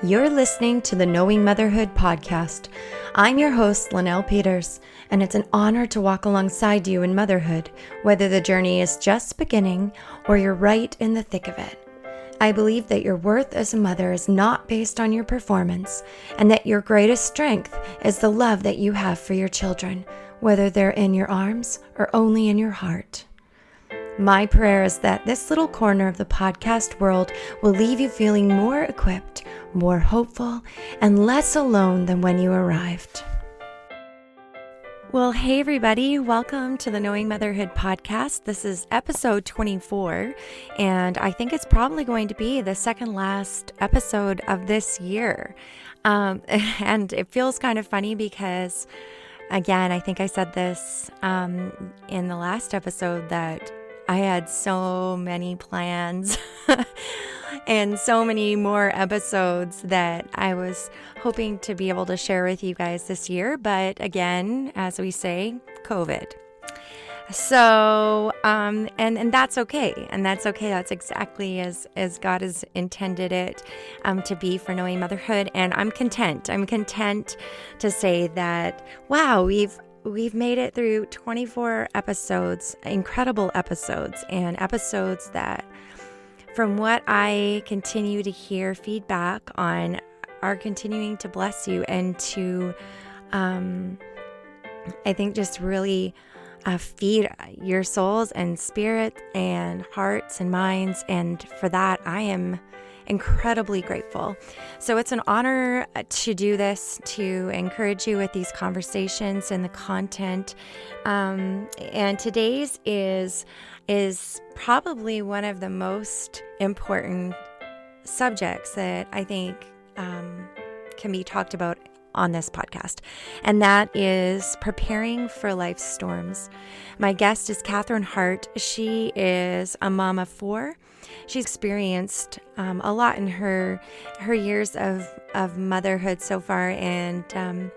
You're listening to the Knowing Motherhood podcast. I'm your host, Linnell Peters, and it's an honor to walk alongside you in motherhood, whether the journey is just beginning or you're right in the thick of it. I believe that your worth as a mother is not based on your performance, and that your greatest strength is the love that you have for your children, whether they're in your arms or only in your heart. My prayer is that this little corner of the podcast world will leave you feeling more equipped, more hopeful, and less alone than when you arrived. Well, hey, everybody, welcome to the Knowing Motherhood podcast. This is episode 24, and I think it's probably going to be the second last episode of this year. Um, and it feels kind of funny because, again, I think I said this um, in the last episode that I had so many plans. and so many more episodes that I was hoping to be able to share with you guys this year. But again, as we say, COVID. So, um, and and that's okay, and that's okay. That's exactly as as God has intended it um, to be for knowing motherhood, and I'm content. I'm content to say that wow, we've we've made it through 24 episodes, incredible episodes, and episodes that from what I continue to hear feedback on, are continuing to bless you and to, um, I think, just really uh, feed your souls and spirit and hearts and minds. And for that, I am incredibly grateful. So it's an honor uh, to do this, to encourage you with these conversations and the content. Um, and today's is is probably one of the most important subjects that I think um, can be talked about on this podcast, and that is preparing for life's storms. My guest is Catherine Hart. She is a mom of four. She's experienced um, a lot in her her years of of motherhood so far, and um,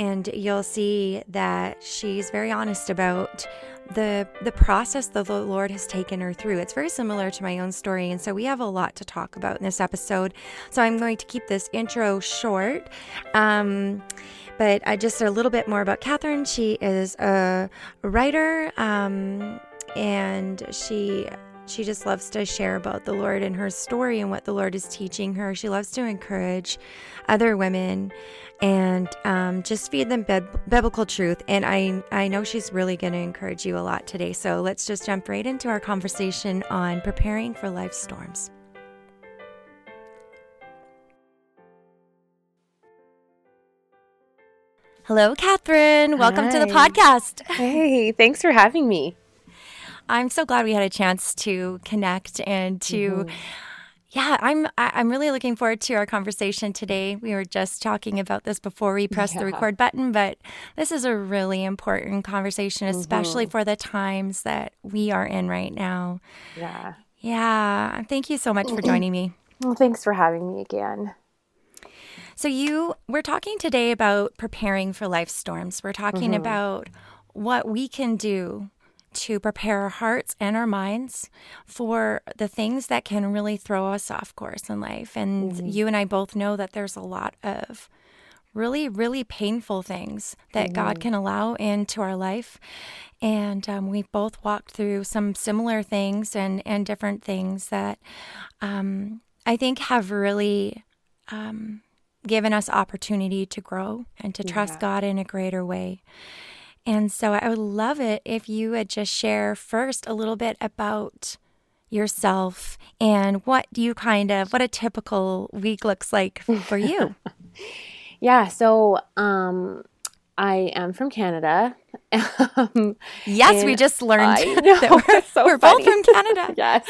and you'll see that she's very honest about the the process that the Lord has taken her through. It's very similar to my own story, and so we have a lot to talk about in this episode. So I'm going to keep this intro short. Um, but uh, just a little bit more about Catherine. She is a writer, um, and she she just loves to share about the Lord and her story and what the Lord is teaching her. She loves to encourage other women and um, just feed them bib- biblical truth. And I, I know she's really going to encourage you a lot today. So let's just jump right into our conversation on preparing for life's storms. Hello, Catherine. Welcome Hi. to the podcast. Hey, thanks for having me. I'm so glad we had a chance to connect and to. Mm-hmm. Yeah, I'm I'm really looking forward to our conversation today. We were just talking about this before we pressed yeah. the record button, but this is a really important conversation especially mm-hmm. for the times that we are in right now. Yeah. Yeah, thank you so much for joining me. Well, thanks for having me again. So you we're talking today about preparing for life storms. We're talking mm-hmm. about what we can do to prepare our hearts and our minds for the things that can really throw us off course in life. And mm-hmm. you and I both know that there's a lot of really, really painful things that mm-hmm. God can allow into our life. And um, we've both walked through some similar things and, and different things that um, I think have really um, given us opportunity to grow and to trust yeah. God in a greater way. And so I would love it if you would just share first a little bit about yourself and what you kind of what a typical week looks like for you. yeah, so um I am from Canada. um, yes, we just learned that we're, so we're both from Canada. yes.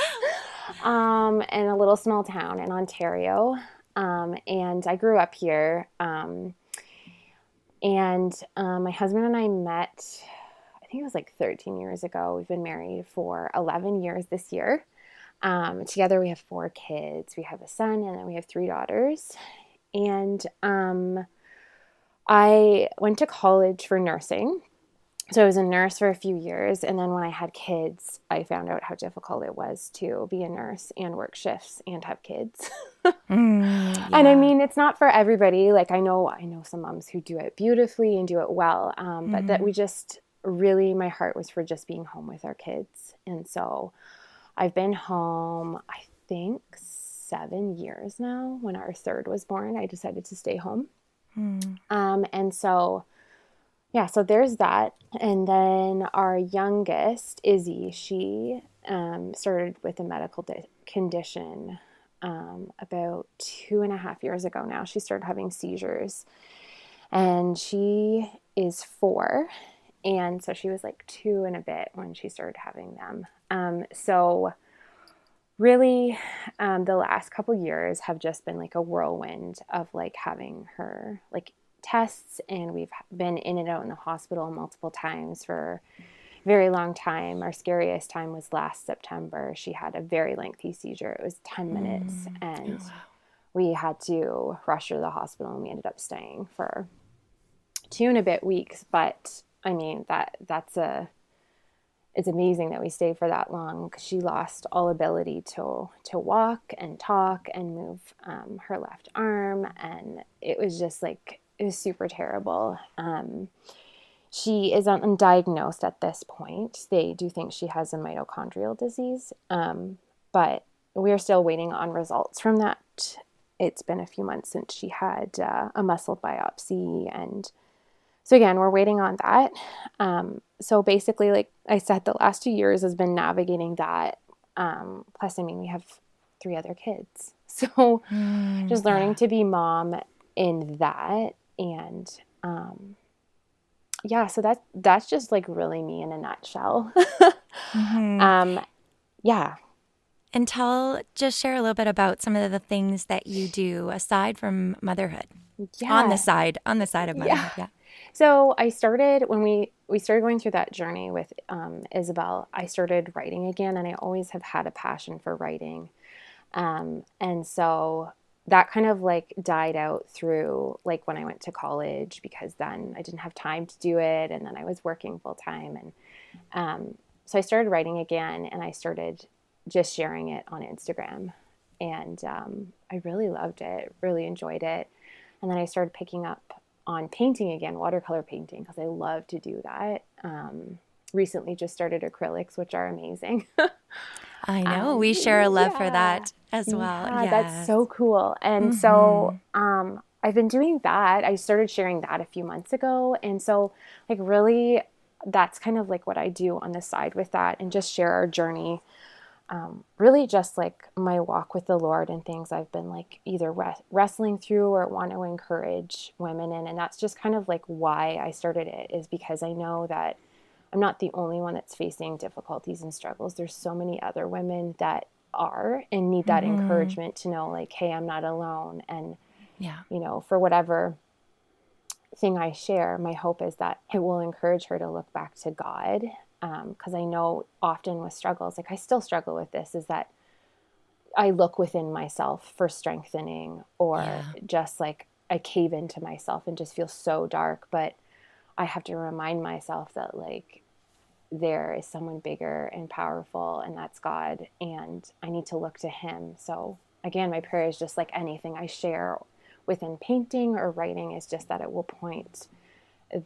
Um, in a little small town in Ontario. Um, and I grew up here. Um, and um, my husband and I met, I think it was like 13 years ago. We've been married for 11 years this year. Um, together, we have four kids. We have a son, and then we have three daughters. And um, I went to college for nursing. So I was a nurse for a few years. And then when I had kids, I found out how difficult it was to be a nurse and work shifts and have kids. mm, yeah. And I mean, it's not for everybody. Like I know, I know some moms who do it beautifully and do it well. Um, mm-hmm. But that we just really, my heart was for just being home with our kids. And so I've been home, I think seven years now. When our third was born, I decided to stay home. Mm. Um, and so yeah, so there's that. And then our youngest, Izzy, she um, started with a medical di- condition um, about two and a half years ago now. She started having seizures. And she is four. And so she was like two and a bit when she started having them. Um, so, really, um, the last couple years have just been like a whirlwind of like having her like tests and we've been in and out in the hospital multiple times for a very long time. Our scariest time was last September. She had a very lengthy seizure. It was 10 minutes mm. and oh, wow. we had to rush her to the hospital and we ended up staying for two and a bit weeks, but I mean that that's a it's amazing that we stayed for that long because she lost all ability to to walk and talk and move um, her left arm and it was just like is super terrible. Um, she is undiagnosed at this point. They do think she has a mitochondrial disease, um, but we're still waiting on results from that. It's been a few months since she had uh, a muscle biopsy, and so again, we're waiting on that. Um, so basically, like I said, the last two years has been navigating that. Um, plus, I mean, we have three other kids, so mm, just learning yeah. to be mom in that and um, yeah, so that's that's just like really me in a nutshell. mm-hmm. um, yeah. And tell, just share a little bit about some of the things that you do aside from motherhood. Yeah. On the side, on the side of motherhood. Yeah. yeah. So I started when we we started going through that journey with um, Isabel. I started writing again, and I always have had a passion for writing. Um, and so that kind of like died out through like when I went to college because then I didn't have time to do it and then I was working full time and um, so I started writing again and I started just sharing it on Instagram and um, I really loved it, really enjoyed it, and then I started picking up on painting again, watercolor painting because I love to do that. Um, recently, just started acrylics, which are amazing. I know. Um, we share a love yeah. for that as well. Yeah, yes. that's so cool. And mm-hmm. so um, I've been doing that. I started sharing that a few months ago. And so, like, really, that's kind of like what I do on the side with that and just share our journey. Um, really, just like my walk with the Lord and things I've been like either re- wrestling through or want to encourage women in. And that's just kind of like why I started it, is because I know that I'm not the only one that's facing difficulties and struggles. There's so many other women that are and need that mm-hmm. encouragement to know, like, hey, I'm not alone. And, yeah, you know, for whatever thing I share, my hope is that it will encourage her to look back to God. Because um, I know often with struggles, like I still struggle with this, is that I look within myself for strengthening or yeah. just like I cave into myself and just feel so dark. But I have to remind myself that like there is someone bigger and powerful and that's God and I need to look to him. So again, my prayer is just like anything I share within painting or writing is just that it will point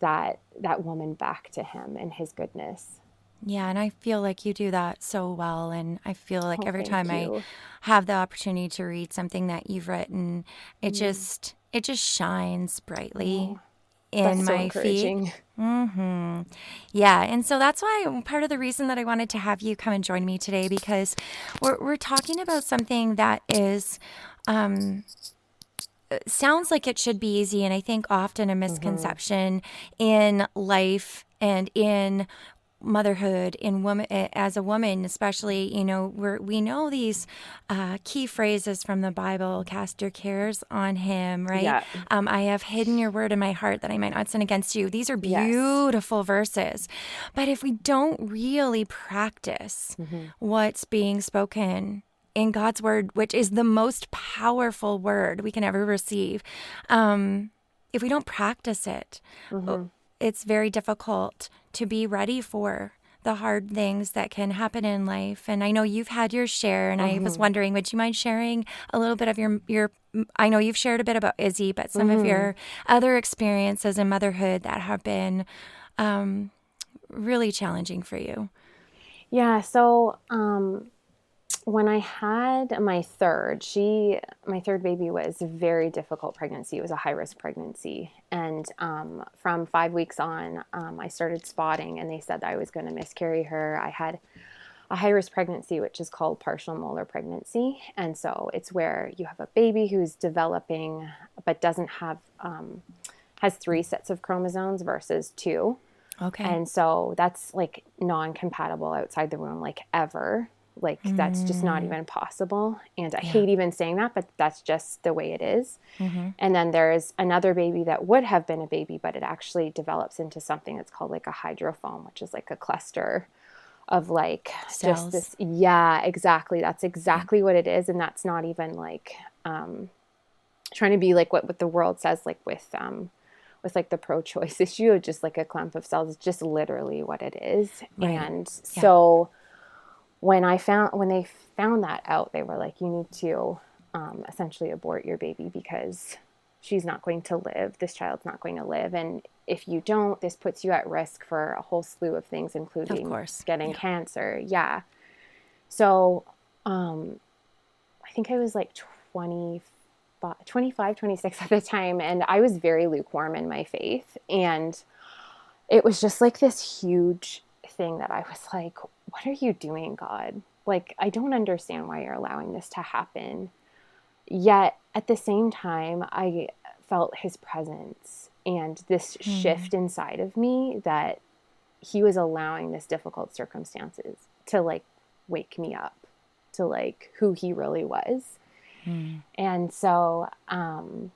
that that woman back to him and his goodness. Yeah, and I feel like you do that so well. And I feel like oh, every time you. I have the opportunity to read something that you've written, it mm. just it just shines brightly. Oh in my feet. Mm-hmm. Yeah, and so that's why part of the reason that I wanted to have you come and join me today because we're we're talking about something that is. Um, sounds like it should be easy and i think often a misconception mm-hmm. in life and in motherhood in woman as a woman especially you know we we know these uh, key phrases from the bible cast your cares on him right yeah. um, i have hidden your word in my heart that i might not sin against you these are beautiful yes. verses but if we don't really practice mm-hmm. what's being spoken in god's word which is the most powerful word we can ever receive um, if we don't practice it mm-hmm it's very difficult to be ready for the hard things that can happen in life. And I know you've had your share, and mm-hmm. I was mm-hmm. wondering, would you mind sharing a little bit of your your? I know you've shared a bit about Izzy, but some mm-hmm. of your other experiences in motherhood that have been um, really challenging for you. Yeah. So um, when I had my third, she, my third baby was a very difficult pregnancy. It was a high risk pregnancy. And um, from five weeks on, um, I started spotting, and they said that I was going to miscarry her. I had a high risk pregnancy, which is called partial molar pregnancy. And so it's where you have a baby who's developing but doesn't have, um, has three sets of chromosomes versus two. Okay. And so that's like non compatible outside the womb, like ever. Like mm. that's just not mm. even possible. And I yeah. hate even saying that, but that's just the way it is. Mm-hmm. And then there's another baby that would have been a baby, but it actually develops into something that's called like a hydrofoam, which is like a cluster of like Cells. just this. Yeah, exactly. That's exactly yeah. what it is. And that's not even like um, trying to be like what, what the world says, like with. Um, with like the pro-choice issue, just like a clump of cells, it's just literally what it is. Right. And yeah. so when I found when they found that out, they were like, you need to um, essentially abort your baby because she's not going to live. This child's not going to live, and if you don't, this puts you at risk for a whole slew of things, including of getting yeah. cancer. Yeah. So, um, I think I was like 20, 25, 26 at the time, and I was very lukewarm in my faith, and it was just like this huge thing that I was like, what are you doing, God? Like, I don't understand why you're allowing this to happen. Yet at the same time, I felt his presence and this mm. shift inside of me that he was allowing this difficult circumstances to like wake me up to like who he really was. Mm. And so, um,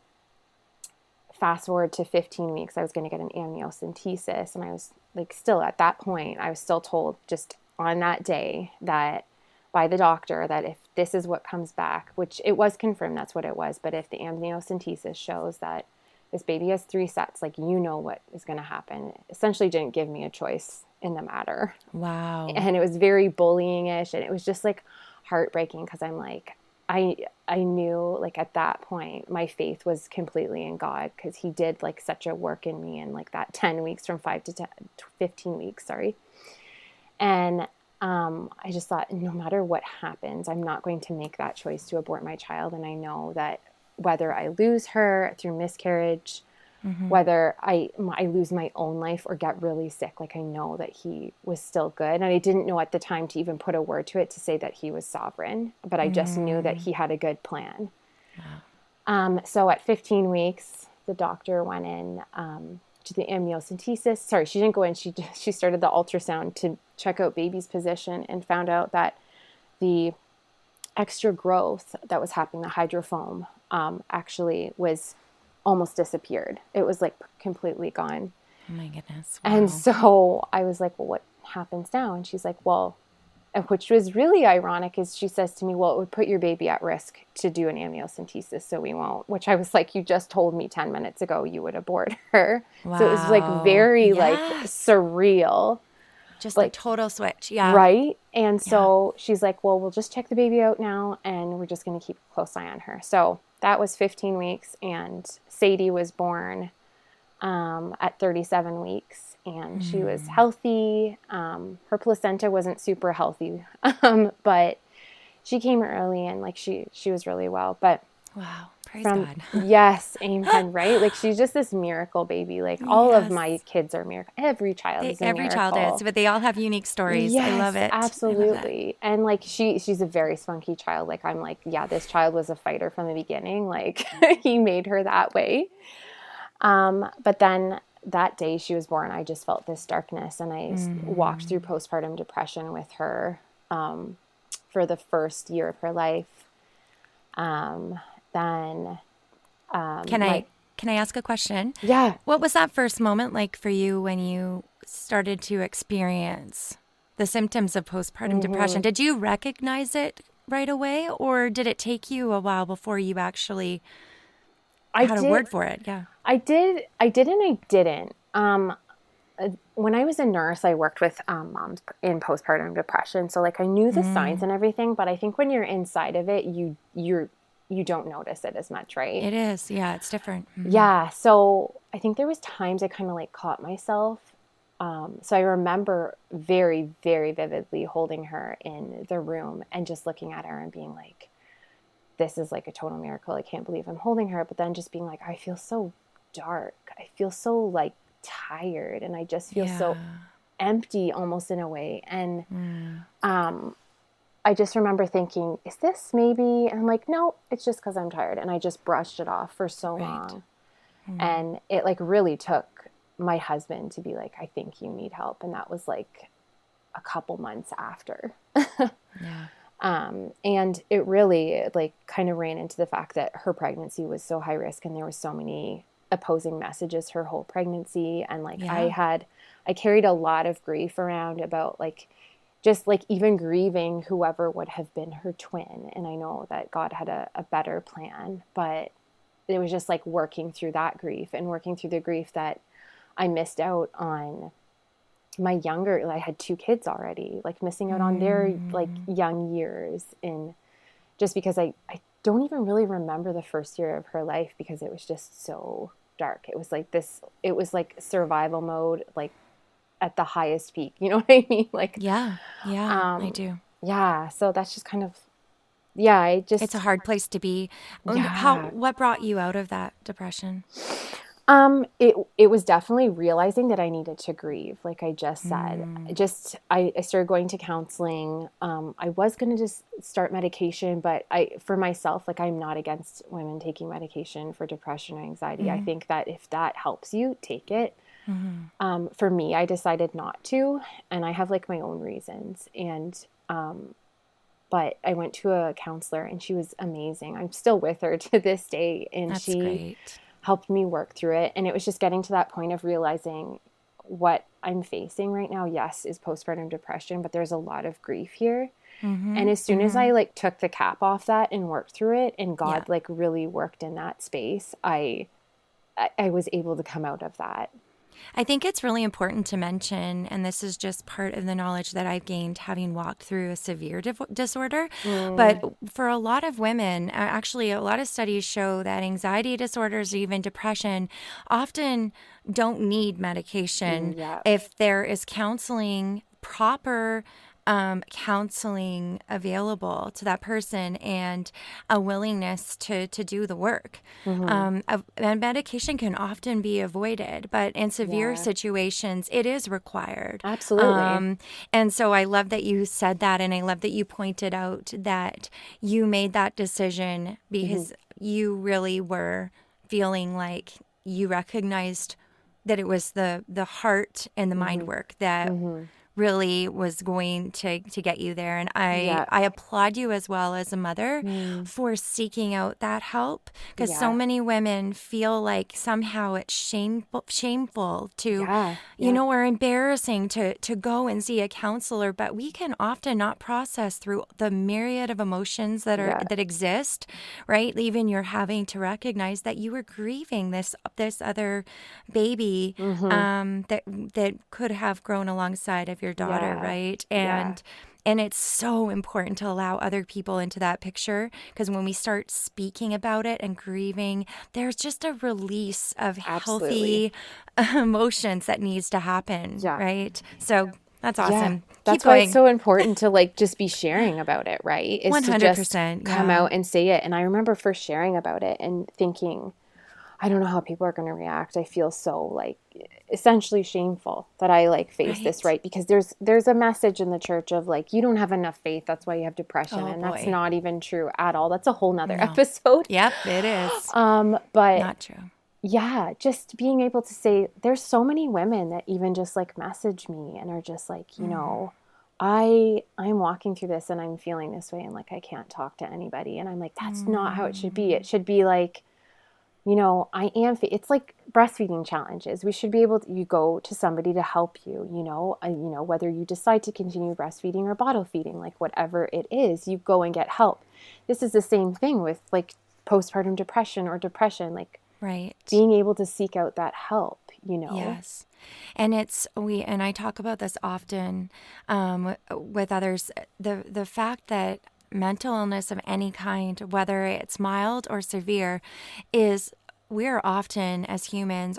fast forward to 15 weeks, I was going to get an amniocentesis, and I was like, still at that point, I was still told just on that day that by the doctor that if this is what comes back, which it was confirmed that's what it was, but if the amniocentesis shows that this baby has three sets, like you know what is going to happen, essentially didn't give me a choice in the matter. Wow. And it was very bullying ish. And it was just like heartbreaking because I'm like, I I knew like at that point my faith was completely in God because he did like such a work in me in like that 10 weeks from 5 to 10, 15 weeks, sorry. And um, I just thought, no matter what happens, I'm not going to make that choice to abort my child. And I know that whether I lose her through miscarriage, mm-hmm. whether I, I lose my own life or get really sick, like I know that he was still good. And I didn't know at the time to even put a word to it to say that he was sovereign, but I just mm-hmm. knew that mm. he had a good plan. Um, so at 15 weeks, the doctor went in um, to the amniocentesis. Sorry, she didn't go in. She she started the ultrasound to check out baby's position and found out that the extra growth that was happening, the hydrofoam, um, actually was almost disappeared. It was like completely gone. Oh my goodness. Wow. And so I was like, well, what happens now? And she's like, well, which was really ironic is she says to me well it would put your baby at risk to do an amniocentesis so we won't which i was like you just told me 10 minutes ago you would abort her. Wow. so it was like very yes. like surreal. Just like total switch. Yeah. Right? And so yeah. she's like well we'll just check the baby out now and we're just going to keep a close eye on her. So that was 15 weeks and sadie was born um, at 37 weeks and mm. she was mm. healthy. Um, her placenta wasn't super healthy, um, but she came early and like she she was really well. But wow, praise from, God. yes, amen. right? Like she's just this miracle baby. Like all yes. of my kids are miracle. Every child they, is every miracle. child is, but they all have unique stories. Yes, I love it. Absolutely. Love and like she she's a very spunky child. Like I'm like yeah, this child was a fighter from the beginning. Like he made her that way. Um, but then that day she was born, I just felt this darkness, and I mm. walked through postpartum depression with her um, for the first year of her life. Um, then, um, can I can I ask a question? Yeah. What was that first moment like for you when you started to experience the symptoms of postpartum mm-hmm. depression? Did you recognize it right away, or did it take you a while before you actually? I had did, a word for it. Yeah. I did. I did and I didn't. Um, uh, when I was a nurse, I worked with um, moms in postpartum depression. So like I knew the mm. signs and everything, but I think when you're inside of it, you you're you don't notice it as much, right? It is. Yeah, it's different. Mm-hmm. Yeah. So I think there was times I kind of like caught myself. Um, so I remember very, very vividly holding her in the room and just looking at her and being like, this is like a total miracle. I can't believe I'm holding her. But then just being like, I feel so dark. I feel so like tired and I just feel yeah. so empty almost in a way. And mm. um, I just remember thinking, is this maybe? And I'm like, no, it's just because I'm tired. And I just brushed it off for so right. long. Mm. And it like really took my husband to be like, I think you need help. And that was like a couple months after. yeah. Um, and it really like kind of ran into the fact that her pregnancy was so high risk and there were so many opposing messages her whole pregnancy and like yeah. I had I carried a lot of grief around about like just like even grieving whoever would have been her twin and I know that God had a, a better plan but it was just like working through that grief and working through the grief that I missed out on my younger I had two kids already like missing out on their like mm. young years in just because I I don't even really remember the first year of her life because it was just so dark. It was like this, it was like survival mode, like at the highest peak. You know what I mean? Like, yeah, yeah, um, I do. Yeah. So that's just kind of, yeah, I just, it's a hard place to be. Yeah. How, what brought you out of that depression? Um, it it was definitely realizing that I needed to grieve, like I just said. Mm. Just I, I started going to counseling. Um, I was gonna just start medication, but I for myself, like I'm not against women taking medication for depression or anxiety. Mm. I think that if that helps you, take it. Mm-hmm. Um, for me, I decided not to, and I have like my own reasons. And um, but I went to a counselor, and she was amazing. I'm still with her to this day, and That's she. Great helped me work through it. And it was just getting to that point of realizing what I'm facing right now, yes, is postpartum depression, but there's a lot of grief here. Mm-hmm. And as soon mm-hmm. as I like took the cap off that and worked through it and God yeah. like really worked in that space, I, I I was able to come out of that. I think it's really important to mention, and this is just part of the knowledge that I've gained having walked through a severe div- disorder. Mm. But for a lot of women, actually, a lot of studies show that anxiety disorders, even depression, often don't need medication mm, yeah. if there is counseling, proper um, counseling available to that person and a willingness to to do the work. Mm-hmm. Um, and medication can often be avoided, but in severe yeah. situations, it is required. Absolutely. Um, and so I love that you said that, and I love that you pointed out that you made that decision because mm-hmm. you really were feeling like you recognized that it was the the heart and the mm-hmm. mind work that mm-hmm really was going to to get you there and i yeah. i applaud you as well as a mother mm. for seeking out that help because yeah. so many women feel like somehow it's shameful shameful to yeah. you know or embarrassing to to go and see a counselor but we can often not process through the myriad of emotions that are that exist right even you're having to recognize that you were grieving this this other baby mm-hmm. um, that that could have grown alongside of your your daughter, yeah. right? And yeah. and it's so important to allow other people into that picture because when we start speaking about it and grieving, there's just a release of Absolutely. healthy emotions that needs to happen, yeah. right? So that's awesome. Yeah, that's why it's so important to like just be sharing about it, right? 100%, to just come out and say it. And I remember first sharing about it and thinking, I don't know how people are going to react. I feel so like essentially shameful that I like face right. this right because there's there's a message in the church of like you don't have enough faith that's why you have depression oh, and boy. that's not even true at all. That's a whole nother no. episode. Yep, it is. Um but not true. Yeah, just being able to say there's so many women that even just like message me and are just like, you mm. know, I I'm walking through this and I'm feeling this way and like I can't talk to anybody and I'm like that's mm. not how it should be. It should be like you know, I am, it's like breastfeeding challenges. We should be able to, you go to somebody to help you, you know, uh, you know, whether you decide to continue breastfeeding or bottle feeding, like whatever it is, you go and get help. This is the same thing with like postpartum depression or depression, like right being able to seek out that help, you know. Yes. and it's we and I talk about this often um, with others. The the fact that mental illness of any kind, whether it's mild or severe, is we're often as humans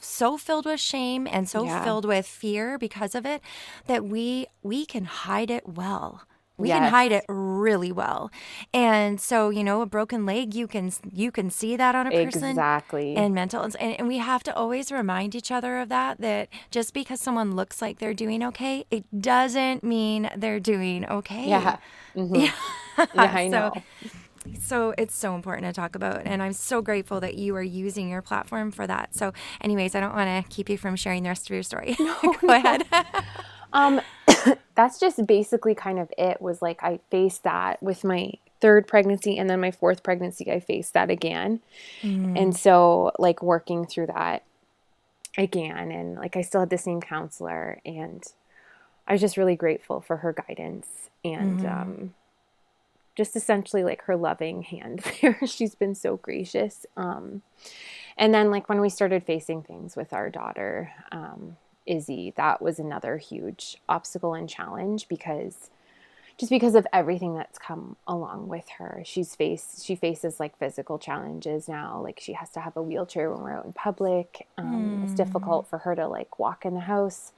so filled with shame and so yeah. filled with fear because of it that we we can hide it well we yes. can hide it really well and so you know a broken leg you can you can see that on a person exactly and mental and, and we have to always remind each other of that that just because someone looks like they're doing okay it doesn't mean they're doing okay yeah mm-hmm. yeah. yeah i know so, so it's so important to talk about and i'm so grateful that you are using your platform for that so anyways i don't want to keep you from sharing the rest of your story no, go no. ahead um that's just basically kind of it was like i faced that with my third pregnancy and then my fourth pregnancy i faced that again mm. and so like working through that again and like i still had the same counselor and i was just really grateful for her guidance and mm-hmm. um just essentially like her loving hand there. She's been so gracious. Um, and then, like, when we started facing things with our daughter, um, Izzy, that was another huge obstacle and challenge because just because of everything that's come along with her. She's faced she faces like physical challenges now. Like she has to have a wheelchair when we're out in public. Um, mm. It's difficult for her to like walk in the house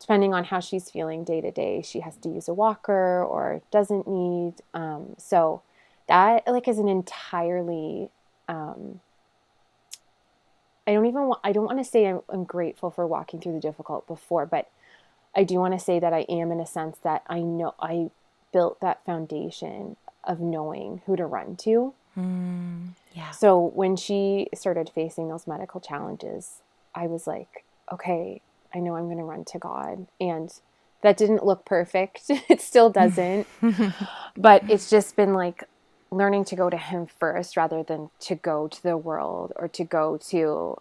depending on how she's feeling day to day, she has to use a walker or doesn't need. Um, so that like is an entirely. Um, I don't even want. I don't want to say I'm, I'm grateful for walking through the difficult before, but I do want to say that I am in a sense that I know I built that foundation of knowing who to run to. Mm, yeah. So when she started facing those medical challenges, I was like, okay, I know I'm going to run to God. And that didn't look perfect. it still doesn't. but it's just been like learning to go to Him first rather than to go to the world or to go to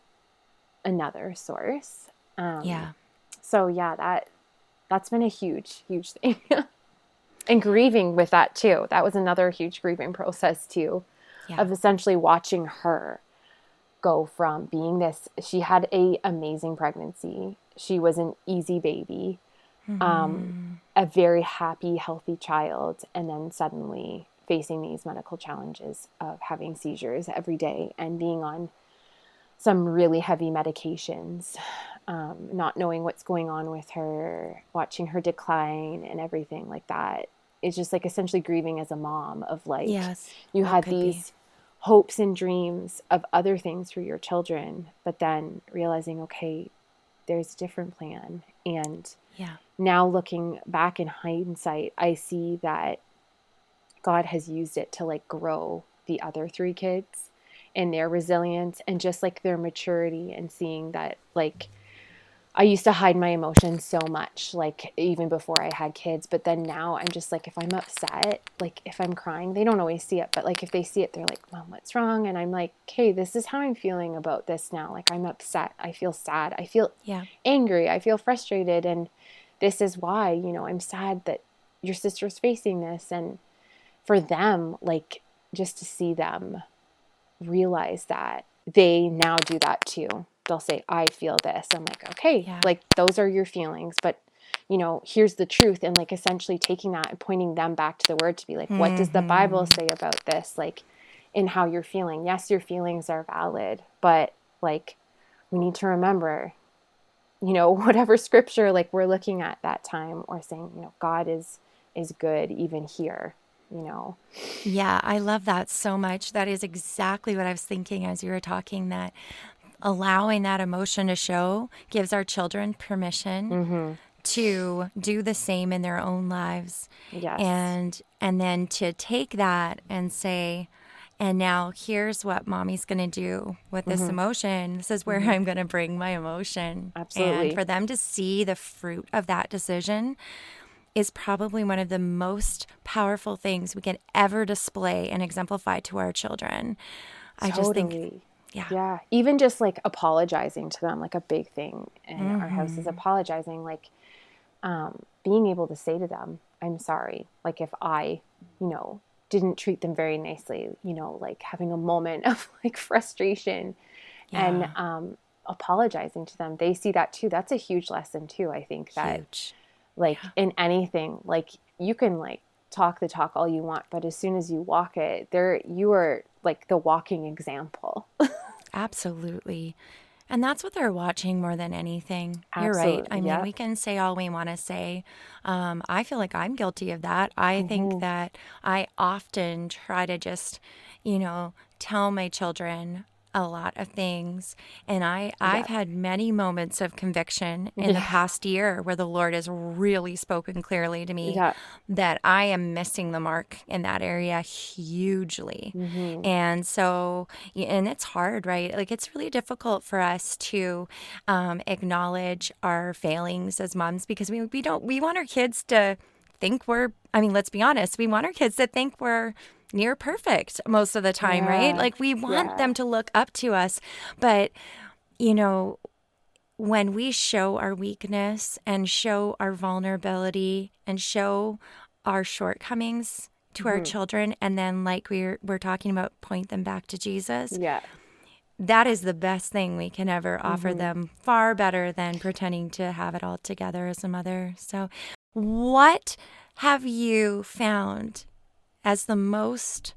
another source. Um, yeah. So yeah, that that's been a huge, huge thing. and grieving with that too. That was another huge grieving process too, yeah. of essentially watching her go from being this. She had a amazing pregnancy she was an easy baby, um, mm-hmm. um, a very happy, healthy child, and then suddenly facing these medical challenges of having seizures every day and being on some really heavy medications, um, not knowing what's going on with her, watching her decline and everything like that. It's just like essentially grieving as a mom of like, yes, you had these be. hopes and dreams of other things for your children, but then realizing, okay, there's a different plan. And yeah. now looking back in hindsight, I see that God has used it to like grow the other three kids and their resilience and just like their maturity and seeing that like I used to hide my emotions so much, like even before I had kids. But then now I'm just like, if I'm upset, like if I'm crying, they don't always see it, but like if they see it, they're like, Mom, what's wrong? And I'm like, okay, this is how I'm feeling about this now. Like I'm upset. I feel sad. I feel yeah. angry. I feel frustrated. And this is why, you know, I'm sad that your sister's facing this. And for them, like just to see them realize that they now do that too they'll say, I feel this. I'm like, okay, yeah. like those are your feelings, but you know, here's the truth. And like essentially taking that and pointing them back to the word to be like, mm-hmm. what does the Bible mm-hmm. say about this? Like, in how you're feeling. Yes, your feelings are valid, but like, we need to remember, you know, whatever scripture like we're looking at that time or saying, you know, God is is good even here you know. Yeah, I love that so much. That is exactly what I was thinking as you were talking that allowing that emotion to show gives our children permission mm-hmm. to do the same in their own lives. Yes. And and then to take that and say, and now here's what mommy's going to do with this mm-hmm. emotion. This is where mm-hmm. I'm going to bring my emotion. Absolutely. And for them to see the fruit of that decision is probably one of the most powerful things we can ever display and exemplify to our children. Totally. I just think yeah. Yeah. Even just like apologizing to them, like a big thing in mm-hmm. our house is mm-hmm. apologizing, like um, being able to say to them, I'm sorry. Like if I, you know, didn't treat them very nicely, you know, like having a moment of like frustration yeah. and um, apologizing to them they see that too that's a huge lesson too i think that huge. Like yeah. in anything like you can like talk the talk all you want but as soon as you walk it there you are like the walking example absolutely and that's what they're watching more than anything. Absolutely. You're right. I mean, we can say all we want to say. Um, I feel like I'm guilty of that. I mm-hmm. think that I often try to just, you know, tell my children a lot of things and i yeah. i've had many moments of conviction in yeah. the past year where the lord has really spoken clearly to me yeah. that i am missing the mark in that area hugely mm-hmm. and so and it's hard right like it's really difficult for us to um, acknowledge our failings as moms because we, we don't we want our kids to think we're i mean let's be honest we want our kids to think we're near perfect most of the time, yeah. right? Like we want yeah. them to look up to us. But, you know, when we show our weakness and show our vulnerability and show our shortcomings to mm-hmm. our children and then like we're we're talking about point them back to Jesus. Yeah. That is the best thing we can ever offer mm-hmm. them, far better than pretending to have it all together as a mother. So, what have you found as the most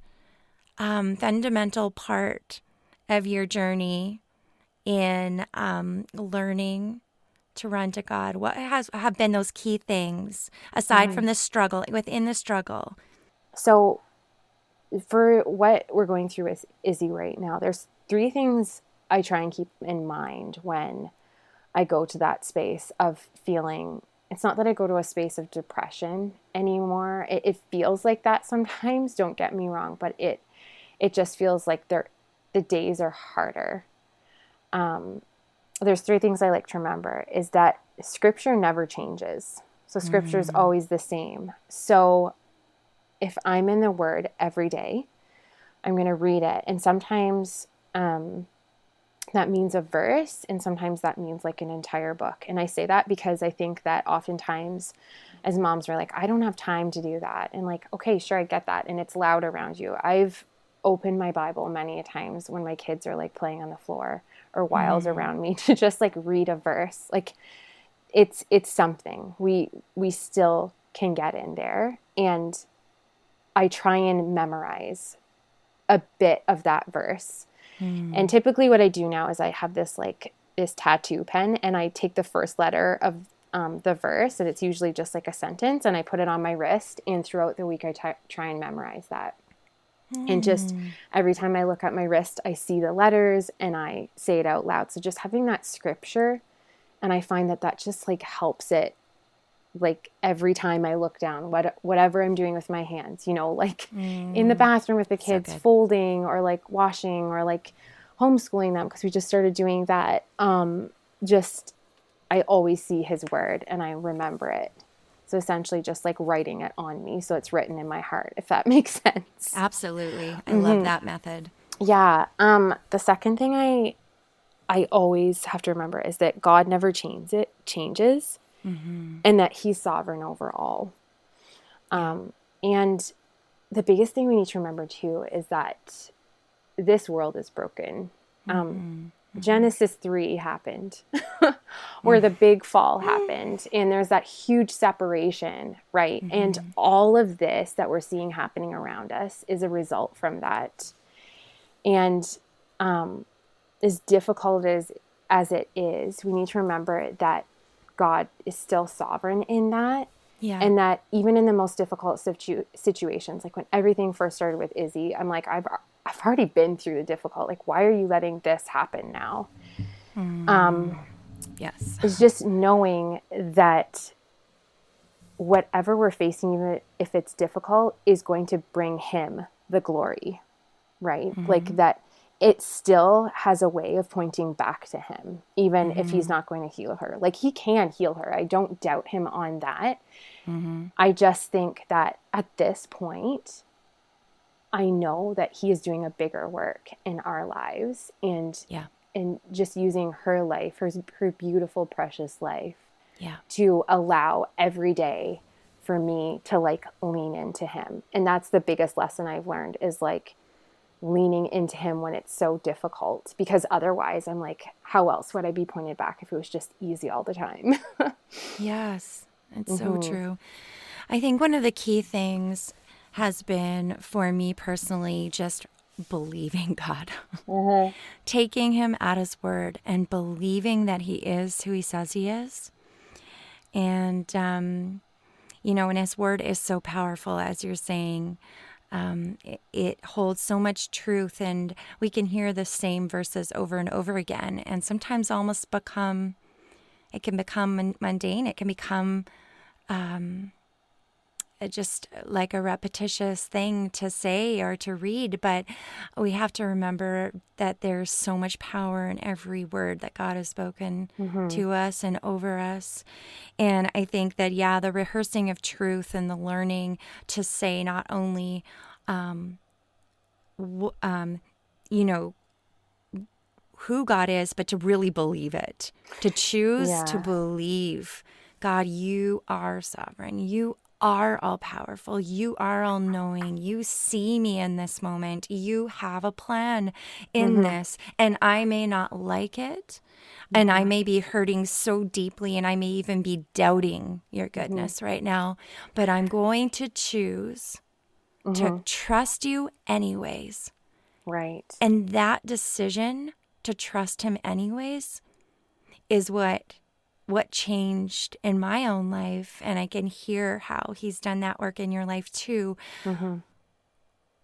um, fundamental part of your journey in um, learning to run to God? What has have been those key things aside mm-hmm. from the struggle within the struggle? So, for what we're going through with Izzy right now, there's three things I try and keep in mind when I go to that space of feeling it's not that I go to a space of depression anymore. It, it, feels like that sometimes, don't get me wrong, but it it just feels like they're, the days are harder. Um, there's three things I like to remember is that scripture never changes. So scripture is mm. always the same. So if I'm in the word every day, I'm going to read it. And sometimes um, that means a verse and sometimes that means like an entire book. And i say that because i think that oftentimes as moms we're like i don't have time to do that. And like okay sure i get that and it's loud around you. I've opened my bible many times when my kids are like playing on the floor or wild mm. around me to just like read a verse. Like it's it's something. We we still can get in there. And i try and memorize a bit of that verse Mm. And typically, what I do now is I have this like this tattoo pen, and I take the first letter of um, the verse, and it's usually just like a sentence, and I put it on my wrist. And throughout the week, I t- try and memorize that. Mm. And just mm. every time I look at my wrist, I see the letters and I say it out loud. So just having that scripture, and I find that that just like helps it like every time I look down, what whatever I'm doing with my hands, you know, like mm. in the mm. bathroom with the kids, so folding or like washing or like homeschooling them because we just started doing that. Um, just I always see His word and I remember it. So essentially, just like writing it on me, so it's written in my heart. If that makes sense. Absolutely, I mm-hmm. love that method. Yeah. Um, the second thing I I always have to remember is that God never changes. It changes mm-hmm. and that He's sovereign over all. Um, and the biggest thing we need to remember too is that this world is broken. Um, mm-hmm. Genesis 3 happened, where the big fall happened, and there's that huge separation, right? Mm-hmm. And all of this that we're seeing happening around us is a result from that. And um, as difficult as, as it is, we need to remember that God is still sovereign in that. Yeah. And that even in the most difficult situ- situations, like when everything first started with Izzy, I'm like, I've, I've already been through the difficult. Like, why are you letting this happen now? Mm. Um, yes. It's just knowing that whatever we're facing, even if it's difficult, is going to bring Him the glory, right? Mm-hmm. Like that it still has a way of pointing back to him, even mm-hmm. if he's mm-hmm. not going to heal her. Like he can heal her. I don't doubt him on that. Mm-hmm. I just think that at this point, I know that he is doing a bigger work in our lives and yeah. and just using her life, her her beautiful, precious life, yeah, to allow every day for me to like lean into him. And that's the biggest lesson I've learned is like leaning into him when it's so difficult because otherwise I'm like how else would I be pointed back if it was just easy all the time? yes, it's mm-hmm. so true. I think one of the key things has been for me personally just believing God, mm-hmm. taking Him at His word and believing that He is who He says He is. And, um, you know, and His word is so powerful, as you're saying. Um, it, it, holds so much truth, and we can hear the same verses over and over again, and sometimes almost become, it can become mundane. It can become um, just like a repetitious thing to say or to read, but we have to remember that there's so much power in every word that God has spoken mm-hmm. to us and over us. And I think that, yeah, the rehearsing of truth and the learning to say not only, um, w- um, you know, who God is, but to really believe it, to choose yeah. to believe. God, you are sovereign. You are all powerful. You are all knowing. You see me in this moment. You have a plan in mm-hmm. this. And I may not like it. And I may be hurting so deeply, and I may even be doubting your mm-hmm. goodness mm-hmm. right now. But I'm going to choose mm-hmm. to trust you anyways. Right. And that decision to trust him anyways is what what changed in my own life and i can hear how he's done that work in your life too mm-hmm.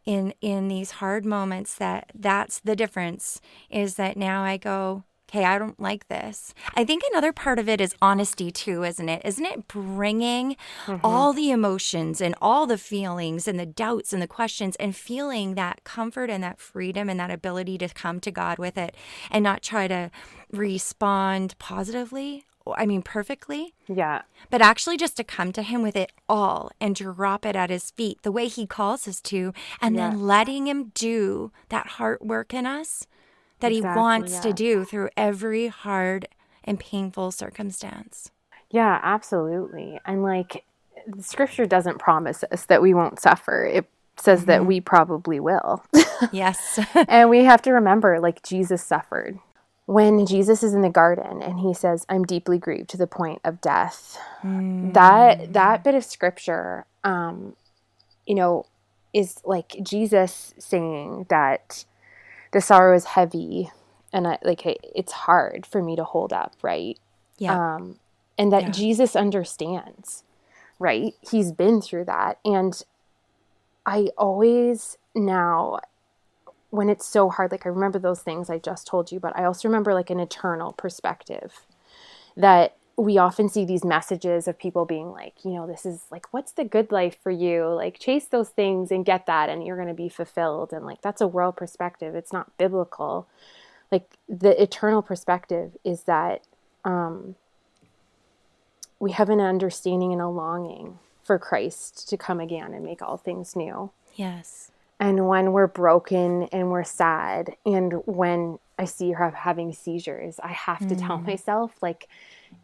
in in these hard moments that that's the difference is that now i go okay i don't like this i think another part of it is honesty too isn't it isn't it bringing mm-hmm. all the emotions and all the feelings and the doubts and the questions and feeling that comfort and that freedom and that ability to come to god with it and not try to respond positively I mean, perfectly. Yeah. But actually, just to come to him with it all and drop it at his feet the way he calls us to, and yeah. then letting him do that heart work in us that exactly, he wants yeah. to do through every hard and painful circumstance. Yeah, absolutely. And like, scripture doesn't promise us that we won't suffer. It says mm-hmm. that we probably will. yes. and we have to remember, like, Jesus suffered when Jesus is in the garden and he says, I'm deeply grieved to the point of death, mm. that that bit of scripture, um, you know, is like Jesus saying that the sorrow is heavy and I, like it's hard for me to hold up, right? Yeah. Um, and that yeah. Jesus understands, right? He's been through that. And I always now when it's so hard, like I remember those things I just told you, but I also remember like an eternal perspective that we often see these messages of people being like, you know, this is like, what's the good life for you? Like, chase those things and get that, and you're going to be fulfilled. And like, that's a world perspective. It's not biblical. Like, the eternal perspective is that um, we have an understanding and a longing for Christ to come again and make all things new. Yes and when we're broken and we're sad and when i see her having seizures i have mm. to tell mm. myself like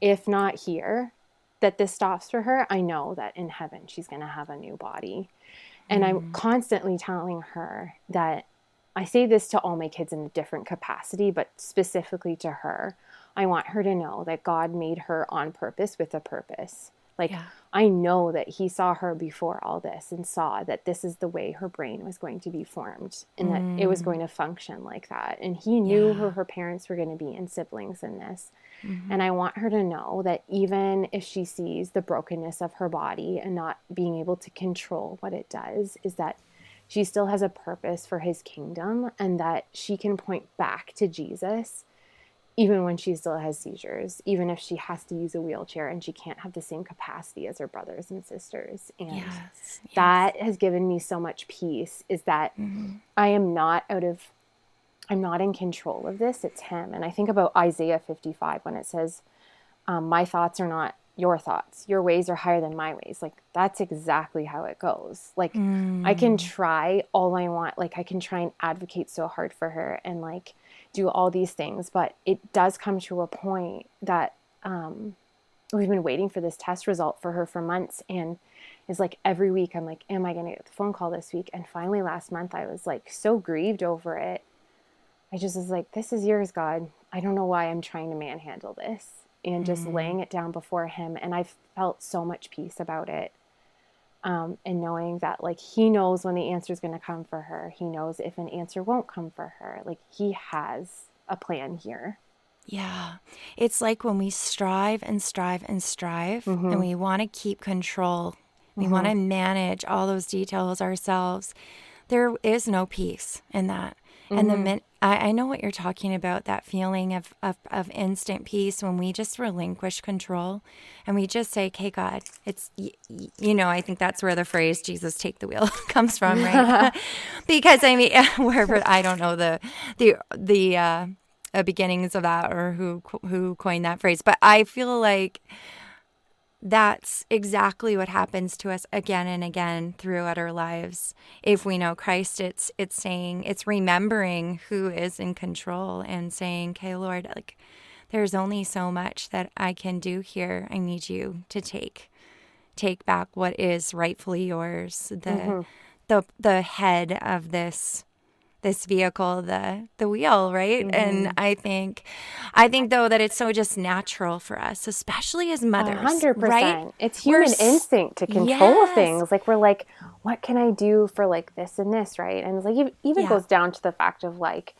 if not here that this stops for her i know that in heaven she's going to have a new body and mm. i'm constantly telling her that i say this to all my kids in a different capacity but specifically to her i want her to know that god made her on purpose with a purpose like yeah. I know that he saw her before all this and saw that this is the way her brain was going to be formed and mm. that it was going mm. to function like that. And he knew yeah. who her parents were going to be and siblings in this. Mm-hmm. And I want her to know that even if she sees the brokenness of her body and not being able to control what it does, is that she still has a purpose for his kingdom and that she can point back to Jesus even when she still has seizures, even if she has to use a wheelchair and she can't have the same capacity as her brothers and sisters. And yes, yes. that has given me so much peace is that mm-hmm. I am not out of, I'm not in control of this. It's Him. And I think about Isaiah 55 when it says, um, My thoughts are not your thoughts. Your ways are higher than my ways. Like that's exactly how it goes. Like mm. I can mm. try all I want. Like I can try and advocate so hard for her and like, do all these things, but it does come to a point that um, we've been waiting for this test result for her for months, and is like every week I'm like, am I going to get the phone call this week? And finally last month I was like so grieved over it. I just was like, this is yours, God. I don't know why I'm trying to manhandle this and just mm-hmm. laying it down before him. And I felt so much peace about it. Um, and knowing that like he knows when the answer is going to come for her he knows if an answer won't come for her like he has a plan here yeah. It's like when we strive and strive and strive mm-hmm. and we want to keep control, we mm-hmm. want to manage all those details ourselves. There is no peace in that. Mm-hmm. And the mm-hmm. min- I, I know what you're talking about that feeling of, of, of instant peace when we just relinquish control and we just say, okay, God, it's, y- y- you know, I think that's where the phrase Jesus take the wheel comes from, right? because I mean, wherever, I don't know the, the, the, uh, uh, beginnings of that or who who coined that phrase, but I feel like that's exactly what happens to us again and again throughout our lives. If we know Christ, it's it's saying it's remembering who is in control and saying, "Okay, Lord, like there's only so much that I can do here. I need you to take take back what is rightfully yours." The mm-hmm. the the head of this this vehicle the the wheel right mm-hmm. and i think i think though that it's so just natural for us especially as mothers 100% right? it's human we're, instinct to control yes. things like we're like what can i do for like this and this right and it's like it even yeah. goes down to the fact of like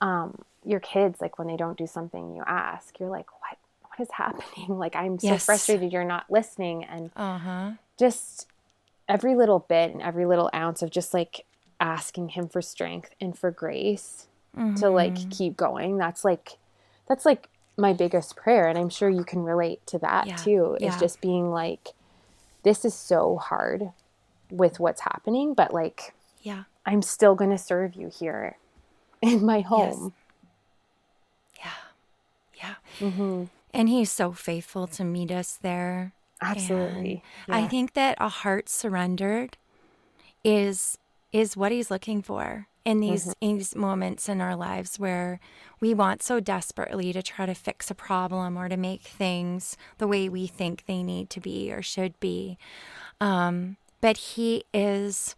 um your kids like when they don't do something you ask you're like what what is happening like i'm so yes. frustrated you're not listening and uh-huh. just every little bit and every little ounce of just like asking him for strength and for grace mm-hmm. to like mm-hmm. keep going that's like that's like my biggest prayer and i'm sure you can relate to that yeah. too is yeah. just being like this is so hard with what's happening but like yeah i'm still going to serve you here in my home yes. yeah yeah mm-hmm. and he's so faithful to meet us there absolutely yeah. i think that a heart surrendered is is what he's looking for in these, mm-hmm. in these moments in our lives where we want so desperately to try to fix a problem or to make things the way we think they need to be or should be. Um, but he is.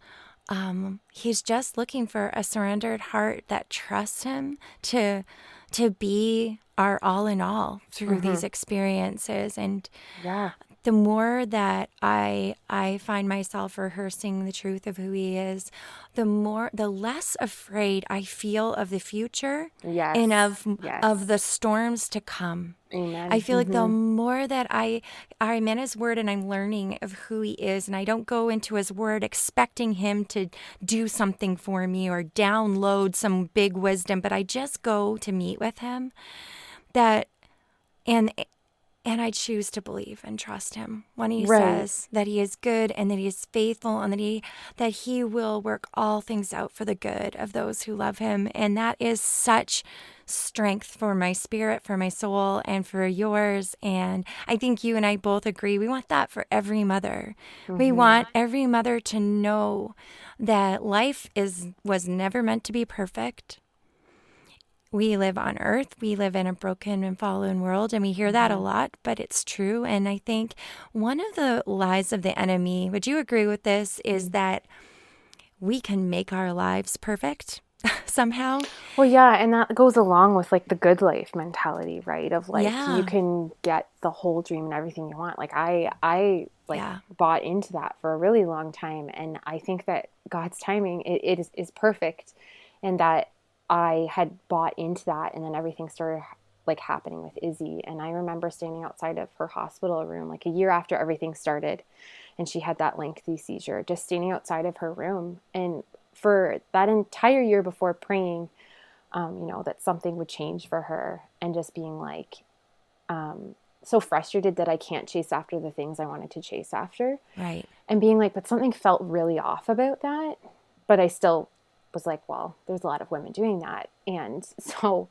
Um, he's just looking for a surrendered heart that trusts him to to be our all in all through mm-hmm. these experiences and yeah the more that I I find myself rehearsing the truth of who he is, the more the less afraid I feel of the future yes. and of yes. of the storms to come. Amen. I feel mm-hmm. like the mm-hmm. more that I I'm in his word and I'm learning of who he is and I don't go into his word expecting him to do something for me or download some big wisdom, but I just go to meet with him that and and I choose to believe and trust him when he right. says that he is good and that he is faithful and that he that he will work all things out for the good of those who love him. And that is such strength for my spirit, for my soul, and for yours. And I think you and I both agree we want that for every mother. Mm-hmm. We want every mother to know that life is was never meant to be perfect we live on earth. We live in a broken and fallen world, and we hear that a mm-hmm. lot, but it's true. And I think one of the lies of the enemy, would you agree with this, is mm-hmm. that we can make our lives perfect somehow. Well, yeah, and that goes along with like the good life mentality, right? Of like yeah. you can get the whole dream and everything you want. Like I I like yeah. bought into that for a really long time and I think that God's timing it, it is, is perfect and that I had bought into that and then everything started like happening with Izzy. And I remember standing outside of her hospital room like a year after everything started and she had that lengthy seizure just standing outside of her room. And for that entire year before praying um, you know that something would change for her and just being like um, so frustrated that I can't chase after the things I wanted to chase after. Right. And being like but something felt really off about that but I still was like, well, there's a lot of women doing that. And so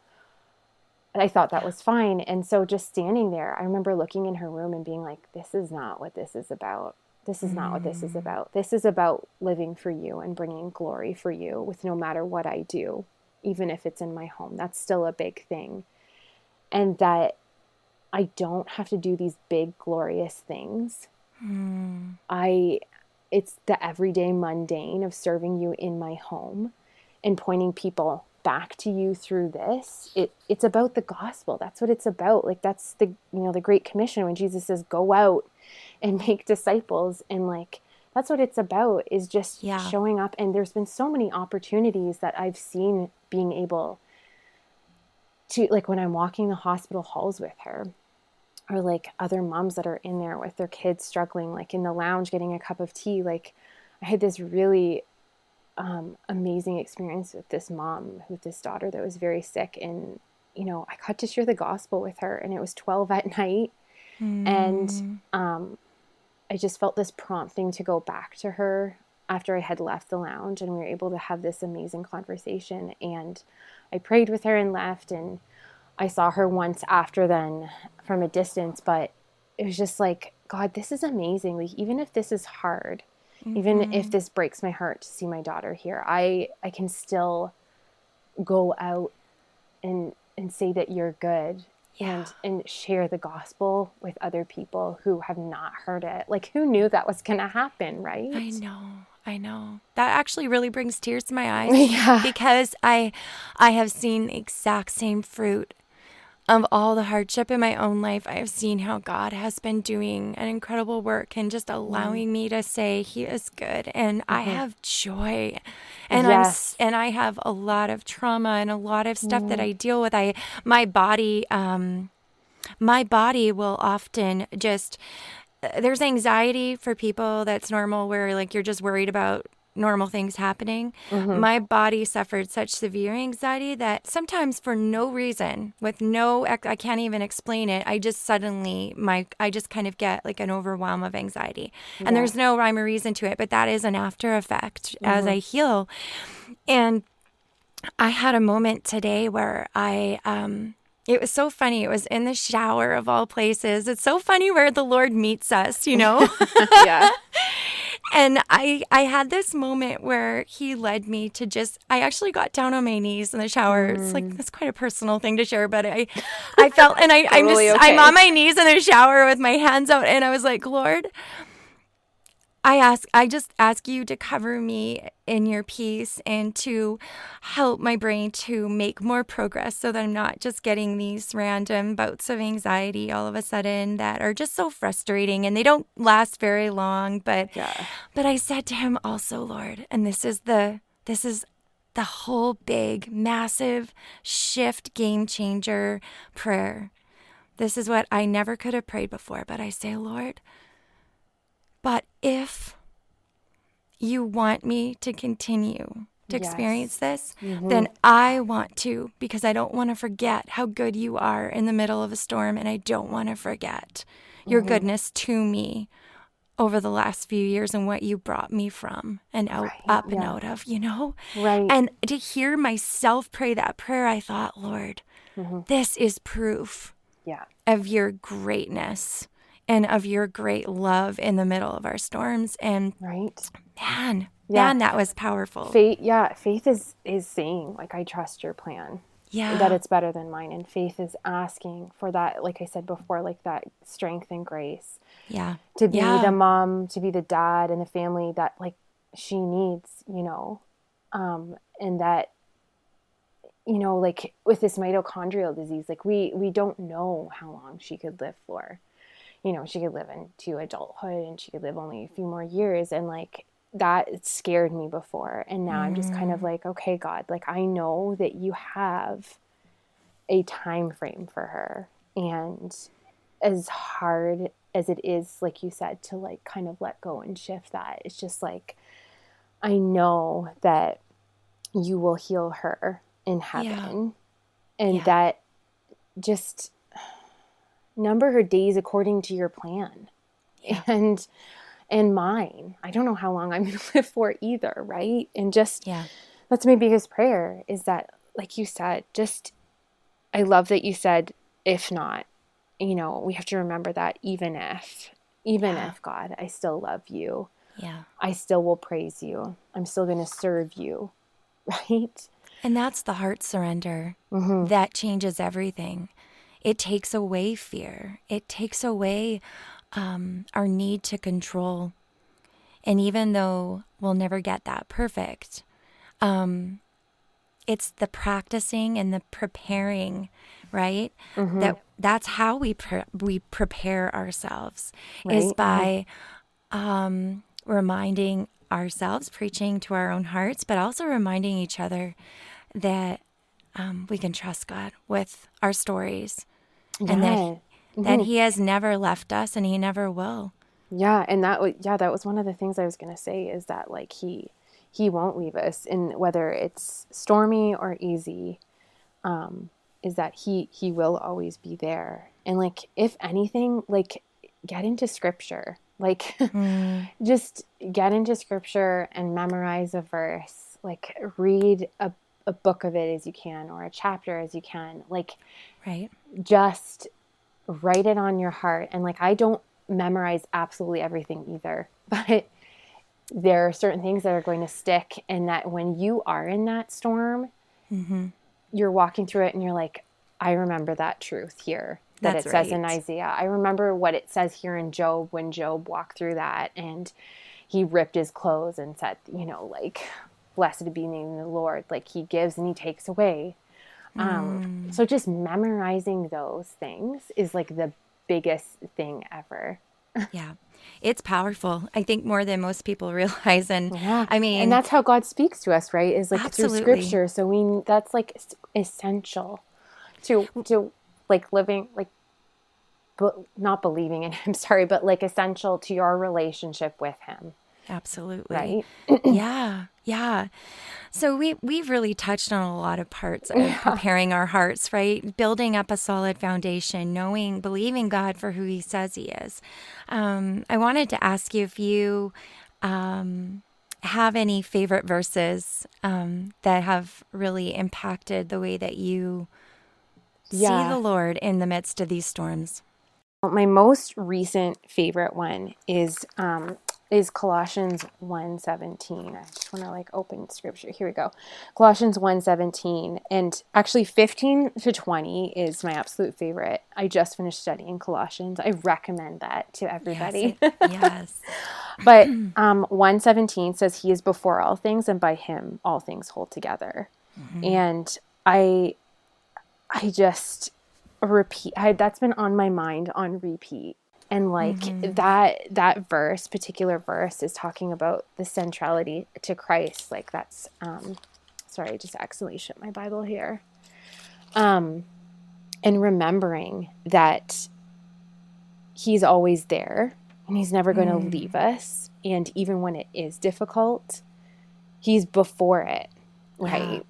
I thought that was fine. And so just standing there, I remember looking in her room and being like, this is not what this is about. This is not what this is mm. about. This is about living for you and bringing glory for you with no matter what I do, even if it's in my home. That's still a big thing. And that I don't have to do these big, glorious things Mm. I it's the everyday mundane of serving you in my home and pointing people back to you through this. It it's about the gospel. That's what it's about. Like that's the you know the great commission when jesus says go out and make disciples. And like that's what it's about is just yeah. showing up. And there's been so many opportunities that i've seen being able to like when i'm walking the hospital halls with her or like other moms that are in there with their kids struggling like in the lounge getting a cup of tea like i had this really um, amazing experience with this mom with this daughter that was very sick and you know i got to share the gospel with her and it was 12 at night mm. and um, i just felt this prompting to go back to her after i had left the lounge and we were able to have this amazing conversation and i prayed with her and left and i saw her once after then from a distance but it was just like god this is amazing like even if this is hard Mm-hmm. Even if mm-hmm. this breaks my heart to see my daughter here, I I can still go out and and say that you're good yeah. and and share the gospel with other people who have not heard it. Like who knew that was going to happen, right? I know. I know. That actually really brings tears to my eyes yeah. because I I have seen the exact same fruit of all the hardship in my own life, I have seen how God has been doing an incredible work and just allowing mm. me to say He is good, and mm-hmm. I have joy, and yes. I'm and I have a lot of trauma and a lot of stuff mm. that I deal with. I my body, um, my body will often just uh, there's anxiety for people that's normal where like you're just worried about normal things happening. Mm-hmm. My body suffered such severe anxiety that sometimes for no reason, with no I can't even explain it, I just suddenly my I just kind of get like an overwhelm of anxiety. Yeah. And there's no rhyme or reason to it, but that is an after effect mm-hmm. as I heal. And I had a moment today where I um it was so funny. It was in the shower of all places. It's so funny where the Lord meets us, you know? yeah. and I I had this moment where he led me to just I actually got down on my knees in the shower. Mm. It's like mm. that's quite a personal thing to share, but I I felt and I totally I'm just okay. I'm on my knees in the shower with my hands out and I was like, Lord, I ask I just ask you to cover me in your peace and to help my brain to make more progress so that I'm not just getting these random bouts of anxiety all of a sudden that are just so frustrating and they don't last very long but yeah. but I said to him also Lord and this is the this is the whole big massive shift game changer prayer. This is what I never could have prayed before but I say Lord but if you want me to continue to yes. experience this, mm-hmm. then I want to because I don't want to forget how good you are in the middle of a storm and I don't want to forget mm-hmm. your goodness to me over the last few years and what you brought me from and out right. up yeah. and out of, you know? Right. And to hear myself pray that prayer, I thought, Lord, mm-hmm. this is proof yeah. of your greatness and of your great love in the middle of our storms. And right, man, yeah. man, that was powerful. Faith, yeah, faith is is saying like, I trust your plan. Yeah, that it's better than mine, and faith is asking for that. Like I said before, like that strength and grace. Yeah, to be yeah. the mom, to be the dad, and the family that like she needs. You know, um, and that you know like with this mitochondrial disease like we we don't know how long she could live for you know, she could live into adulthood and she could live only a few more years. And like that scared me before. And now mm. I'm just kind of mm. like, okay, God, like I know that you have a time frame for her. And as hard as it is, like you said, to like kind of let go and shift that, it's just like, I know that you will heal her in heaven. Yeah. And yeah. that just number her days according to your plan yeah. and and mine. I don't know how long i'm going to live for either right? And just yeah. that's my biggest prayer is that like you said just i love that you said if not you know we have to remember that even if even yeah. if god i still love you yeah. I still will praise you. I'm still going to serve you right? And that's the heart surrender mm-hmm. that changes everything it takes away fear. It takes away um, our need to control. And even though we'll never get that perfect, um, it's the practicing and the preparing, right? Mm-hmm. That that's how we pre- we prepare ourselves right. is by um, reminding ourselves, preaching to our own hearts, but also reminding each other that um, we can trust God with our stories, yeah. and that mm-hmm. that He has never left us, and He never will. Yeah, and that was yeah, that was one of the things I was gonna say is that like He He won't leave us, and whether it's stormy or easy, um, is that He He will always be there. And like if anything, like get into Scripture, like mm. just get into Scripture and memorize a verse, like read a a book of it as you can or a chapter as you can like right just write it on your heart and like i don't memorize absolutely everything either but there are certain things that are going to stick and that when you are in that storm mm-hmm. you're walking through it and you're like i remember that truth here that That's it says right. in isaiah i remember what it says here in job when job walked through that and he ripped his clothes and said you know like blessed be the name of the Lord. Like he gives and he takes away. Um, mm. So just memorizing those things is like the biggest thing ever. yeah. It's powerful. I think more than most people realize. And yeah. I mean, and that's how God speaks to us, right? Is like absolutely. through scripture. So we, that's like essential to, to like living, like, but not believing in him, sorry, but like essential to your relationship with him. Absolutely. Right? yeah. Yeah. So we we've really touched on a lot of parts of yeah. preparing our hearts, right? Building up a solid foundation, knowing, believing God for who He says He is. Um, I wanted to ask you if you um, have any favorite verses um, that have really impacted the way that you yeah. see the Lord in the midst of these storms. My most recent favorite one is um, is Colossians 1:17. I just want to like open scripture. Here we go. Colossians 1:17 and actually 15 to 20 is my absolute favorite. I just finished studying Colossians. I recommend that to everybody. Yes. yes. but um 1:17 says he is before all things and by him all things hold together. Mm-hmm. And I I just repeat I, that's been on my mind on repeat and like mm-hmm. that that verse particular verse is talking about the centrality to christ. Like that's um sorry i just accidentally shut my bible here. Um and remembering that he's always there and he's never going to mm. leave us. And even when it is difficult he's before it right? Yeah.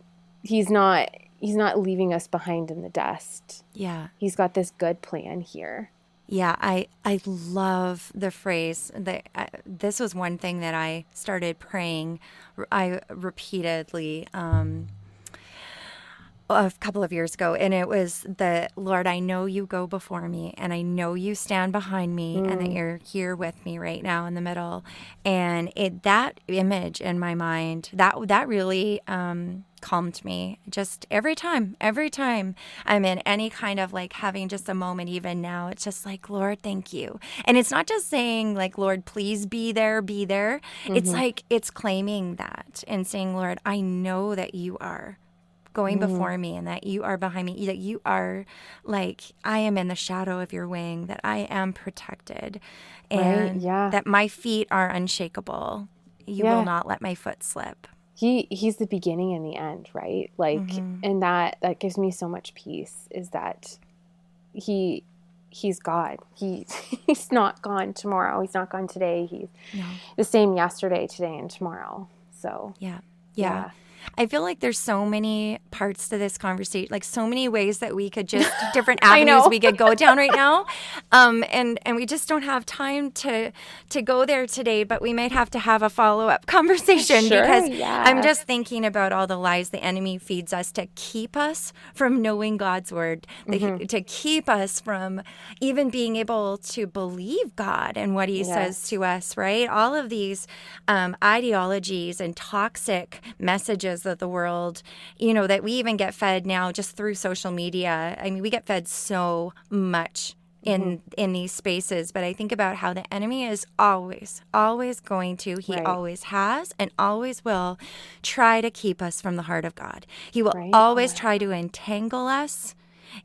he's not he's not leaving us behind in the dust. Yeah. He's got this good plan here yeah, I I love the phrase that uh, this was one thing that I started praying I repeatedly um, a couple of years ago and it was the lord i know you go before me and i know you stand behind me mm. and that mm. you're here with me right now in the middle and it that image in my mind that that really um, calmed me just every time every time i'm in any kind of like having just a moment even now it's just like lord thank you and it's not just saying like lord please be there be there mm-hmm. it's like it's claiming that and saying lord i know that you are going mm. before me and that you are behind me, that you are like, I am in the shadow of your wing, that I am protected, and right, yeah. that my feet are unshakable. You yeah. will not let my foot slip. He he's the beginning and the end, right? Like mm-hmm. and that that gives me so much peace is that he he's God. He he's not gone tomorrow. He's not gone today. He's no. the same yesterday, today, and tomorrow. So yeah. yeah. yeah. I feel like there's so many parts to this conversation, like so many ways that we could just different avenues we could go down right now, um, and and we just don't have time to to go there today. But we might have to have a follow up conversation sure, because yeah. I'm just thinking about all the lies the enemy feeds us to keep us from knowing God's word, mm-hmm. to keep us from even being able to believe God and what He yes. says to us. Right, all of these um, ideologies and toxic messages areas of the world, you know, that we even get fed now just through social media. I mean, we get fed so much in Mm-hmm. in these spaces but i think about how the enemy is always always going to he Right. always has and always will try to keep us from the heart of god he will Right. always try to entangle us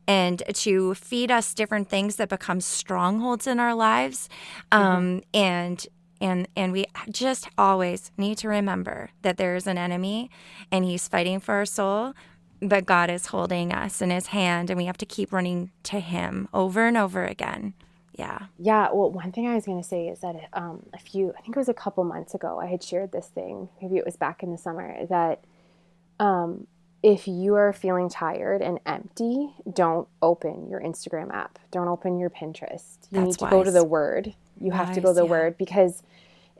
and to feed us different things that become strongholds in our lives um, and and and we just always need to remember that there is an enemy and he's fighting for our soul but god is holding us in his hand and we have to keep running to him over and over again yeah Yeah, well, one thing I was going to say is that um, a few, I think it was a couple months ago, I had shared this thing, maybe it was back in the summer, that um, if you are feeling tired and empty, don't open your Instagram app. Don't open your Pinterest. You That's need to go to the Word. You have to go to the yeah. Word because,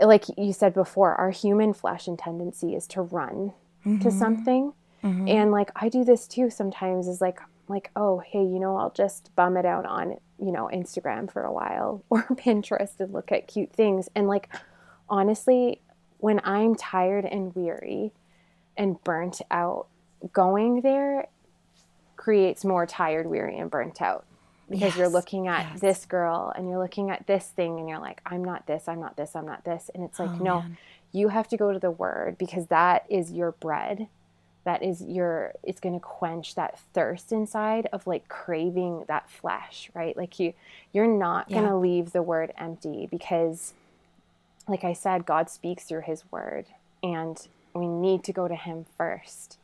like you said before, our human flesh and tendency is to run Mm-hmm. to something. And like I do this too sometimes is like like oh hey you know I'll just bum it out on you know Instagram for a while or Pinterest and look at cute things and like honestly when I'm tired and weary and burnt out going there creates more tired weary and burnt out because you're looking at yes. this girl and you're looking at this thing and you're like I'm not this I'm not this I'm not this. And it's like Oh, no man. you have to go to the word because that is your bread. That is your it's going to quench that thirst inside of like craving that flesh right? Like you you're not going to leave the word empty because like i said god speaks through his word and we need to go to him first.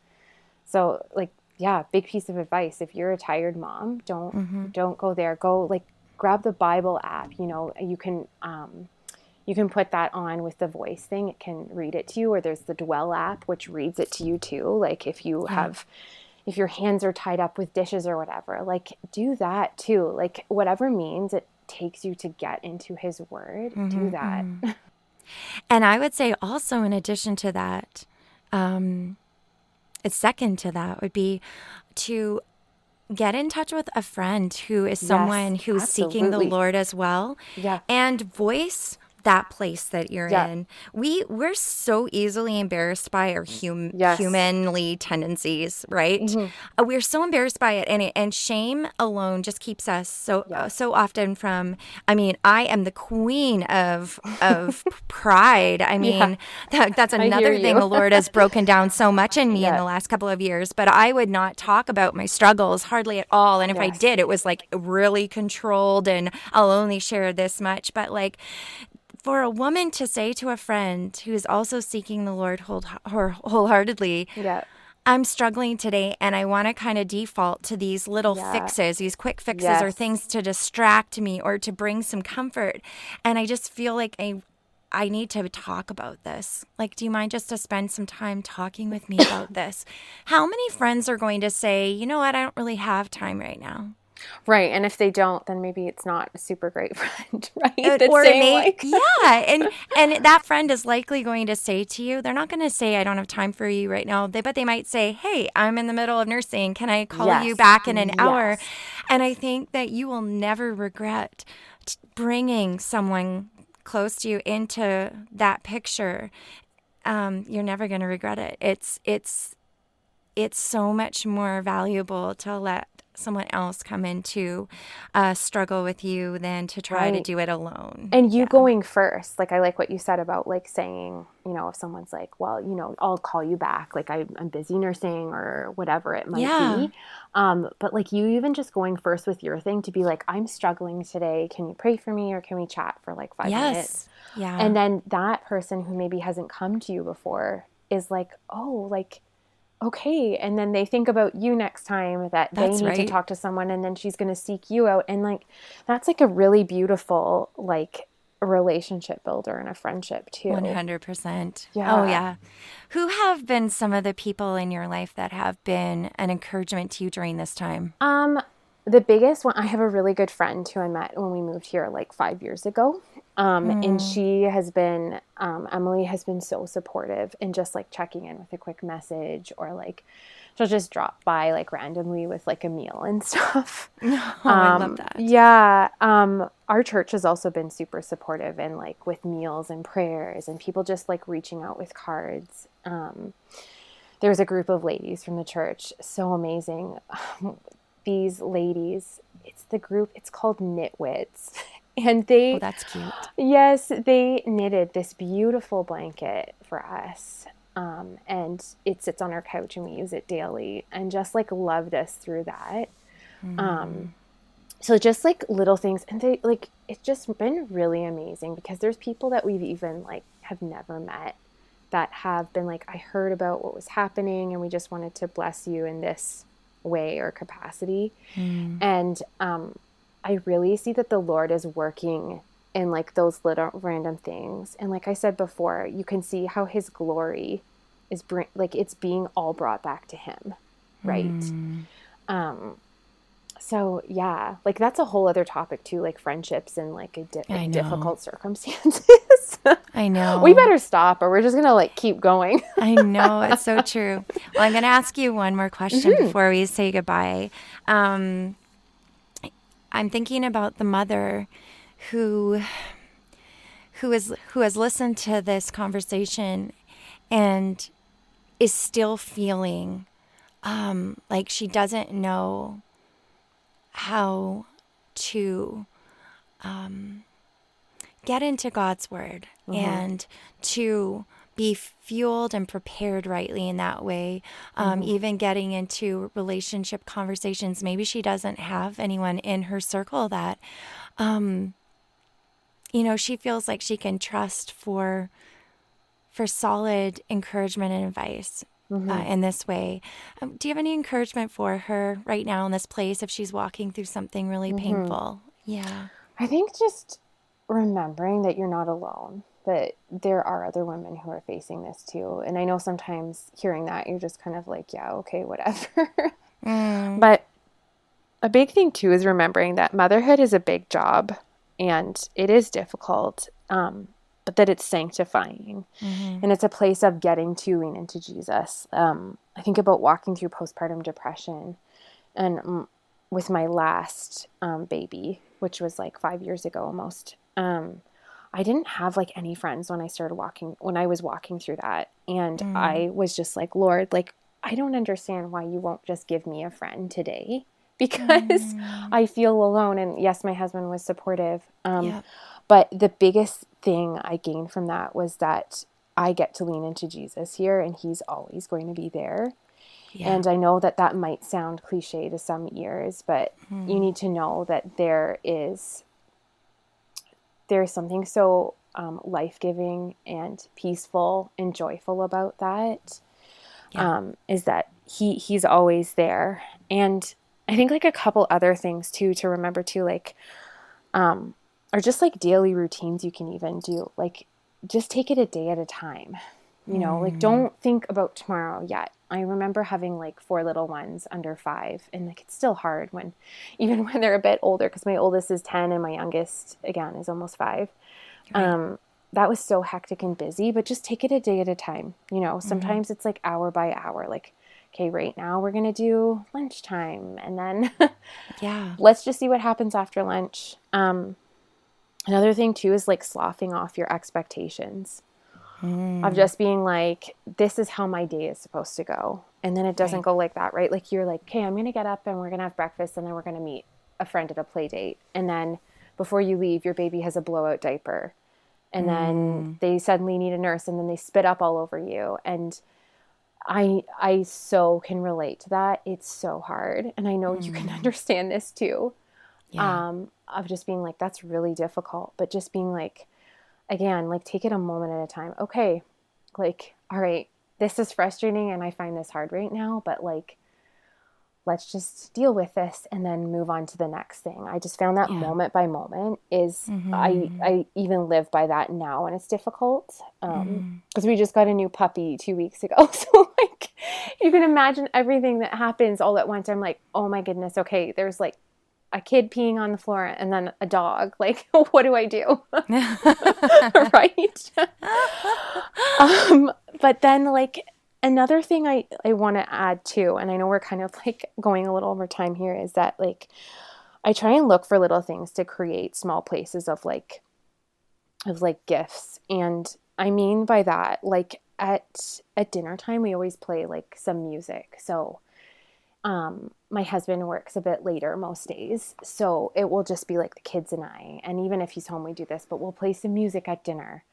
So like yeah big piece of advice. If you're a tired mom don't don't go there. Go like grab the bible app you know you can um you can put that on with the voice thing. It can read it to you or there's the dwell app which reads it to you too. Like if you have if your hands are tied up with dishes or whatever like do that too. Like whatever means it takes you to get into his word do that. And I would say also, in addition to that, um, second to that would be to get in touch with a friend who is someone who's seeking the. Lord as well. Yeah. And voice that place that you're Yeah. in. We we're so easily embarrassed by our hum, Yes. humanly tendencies, right? Uh, We're so embarrassed by it, and it, and shame alone just keeps us so uh, so often from. I mean, I am the queen of of pride. I mean, that, that's another thing the Lord has broken down so much in me in the last couple of years. But I would not talk about my struggles hardly at all, and if I did, it was like really controlled, and I'll only share this much. But like for a woman to say to a friend who is also seeking the Lord whole, whole- wholeheartedly, yeah I'm struggling today and I want to kind of default to these little Yeah. fixes, these quick fixes or things to distract me or to bring some comfort. And I just feel like I I need to talk about this. Like, do you mind just to spend some time talking with me about this? How many friends are going to say, you know what, I don't really have time right now? Right and if they don't then maybe it's not a super great friend right? It- or saying, may- like- yeah and and that friend is likely going to say to you they're not going to say i don't have time for you right now they but they might say hey i'm in the middle of nursing. Can i call you back in an hour? And i think that you will never regret t- bringing someone close to you into that picture. Um, you're never going to regret it. It's it's it's so much more valuable to let someone else come into a struggle with you than to try to do it alone. and you going first like i like what you said about like saying you know if someone's like well you know i'll call you back like I, i'm busy nursing or whatever it might Yeah. be um, but like you even just going first with your thing to be like i'm struggling today can you pray for me or can we chat for like five minutes. Yeah. and then that person who maybe hasn't come to you before is like oh like okay and then they think about you next time that they That's need to talk to someone and then she's going to seek you out and like that's like a really beautiful like relationship builder and a friendship too 100%. Yeah. Oh, yeah. Who have been some of the people in your life that have been an encouragement to you during this time? um the biggest one i have a really good friend who i met when we moved here like five years ago um, and she has been um, emily has been so supportive and just like checking in with a quick message or like she'll just drop by like randomly with like a meal and stuff Oh, I love Um, that. Yeah. Um, our church has also been super supportive and like with meals and prayers and people just like reaching out with cards. Um, there was a group of ladies from the church, so amazing. these ladies. It's the group. It's called Knitwits, and they. Oh, that's cute. Yes, they knitted this beautiful blanket for us. Um, and it sits on our couch and we use it daily and just like loved us through that. Mm. Um, so just like little things and they like it's just been really amazing because there's people that we've even like have never met that have been like i heard about what was happening and we just wanted to bless you in this way or capacity mm. and um, i really see that the lord is working in like those little random things. And like i said before you can see how his glory is bring like it's being all brought back to him right? Mm. um so yeah like that's a whole other topic too like friendships and like, di- like difficult circumstances. I know. We better stop or we're just gonna like keep going. I know it's so true. Well i'm gonna ask you one more question mm-hmm. before we say goodbye. Um, i'm thinking about the mother who who is who has listened to this conversation and is still feeling um, like she doesn't know how to um, get into God's word mm-hmm. and to be fueled and prepared rightly in that way. Um, mm-hmm. Even getting into relationship conversations, maybe she doesn't have anyone in her circle that, um, you know, she feels like she can trust for for solid encouragement and advice mm-hmm. uh, in this way. Um, do you have any encouragement for her right now in this place if she's walking through something really mm-hmm. painful? Yeah. I think just remembering that you're not alone, that there are other women who are facing this too. And I know sometimes hearing that, you're just kind of like, yeah, okay, whatever. mm. But a big thing too is remembering that motherhood is a big job and it is difficult. Um, but that it's sanctifying mm-hmm. and it's a place of getting to lean into Jesus. Um, I think about walking through postpartum depression and um, with my last um, baby, which was like five years ago almost. Um, I didn't have like any friends when I started walking, when I was walking through that. And mm. I was just like, Lord, like, I don't understand why you won't just give me a friend today because mm. I feel alone. And yes, my husband was supportive. Um, yep. But the biggest thing I gained from that was that I get to lean into Jesus here and he's always going to be there. Yeah. And I know that that might sound cliche to some ears, but mm. you need to know that there is there's something so um, life-giving and peaceful and joyful about that. Yeah. Um, is that he he's always there and i think like a couple other things too to remember too like um or just like daily routines you can even do. Like just take it a day at a time. You know, mm. like don't think about tomorrow yet. I remember having like four little ones under five, and like it's still hard when, even when they're a bit older, because my oldest is 10 and my youngest, again, is almost five. Right. Um, that was so hectic and busy, but just take it a day at a time. You know, mm-hmm. sometimes mm-hmm. it's like hour by hour, like, okay, right now we're going to do lunchtime, and then, yeah, let's just see what happens after lunch. Um, Another thing too is like sloughing off your expectations mm. of just being like, this is how my day is supposed to go. And then it doesn't right. go like that, right? Like you're like, okay, I'm going to get up and we're going to have breakfast and then we're going to meet a friend at a play date. And then before you leave, your baby has a blowout diaper. And mm. then they suddenly need a nurse and then they spit up all over you. And I I so can relate to that. It's so hard. And I know mm. you can mm. understand this too. Yeah. Um, of just being like, that's really difficult, but just being like, again, like take it a moment at a time. Okay, like, all right, this is frustrating and I find this hard right now, but like, let's just deal with this and then move on to the next thing. I just found that yeah. moment by moment is mm-hmm. I I even live by that now and it's difficult because um, mm. we just got a new puppy two weeks ago. So like you can imagine everything that happens all at once. I'm like, oh my goodness, okay, there's like a kid peeing on the floor and then a dog. Like, what do I do? right? um, but then, like, another thing I, I want to add too, and I know we're kind of like going a little over time here, is that like I try and look for little things to create small places of like, of like gifts. And I mean by that, like at at dinner time, we always play like some music. So um, my husband works a bit later most days. So it will just be like the kids and I. And even if he's home, we do this, but we'll play some music at dinner.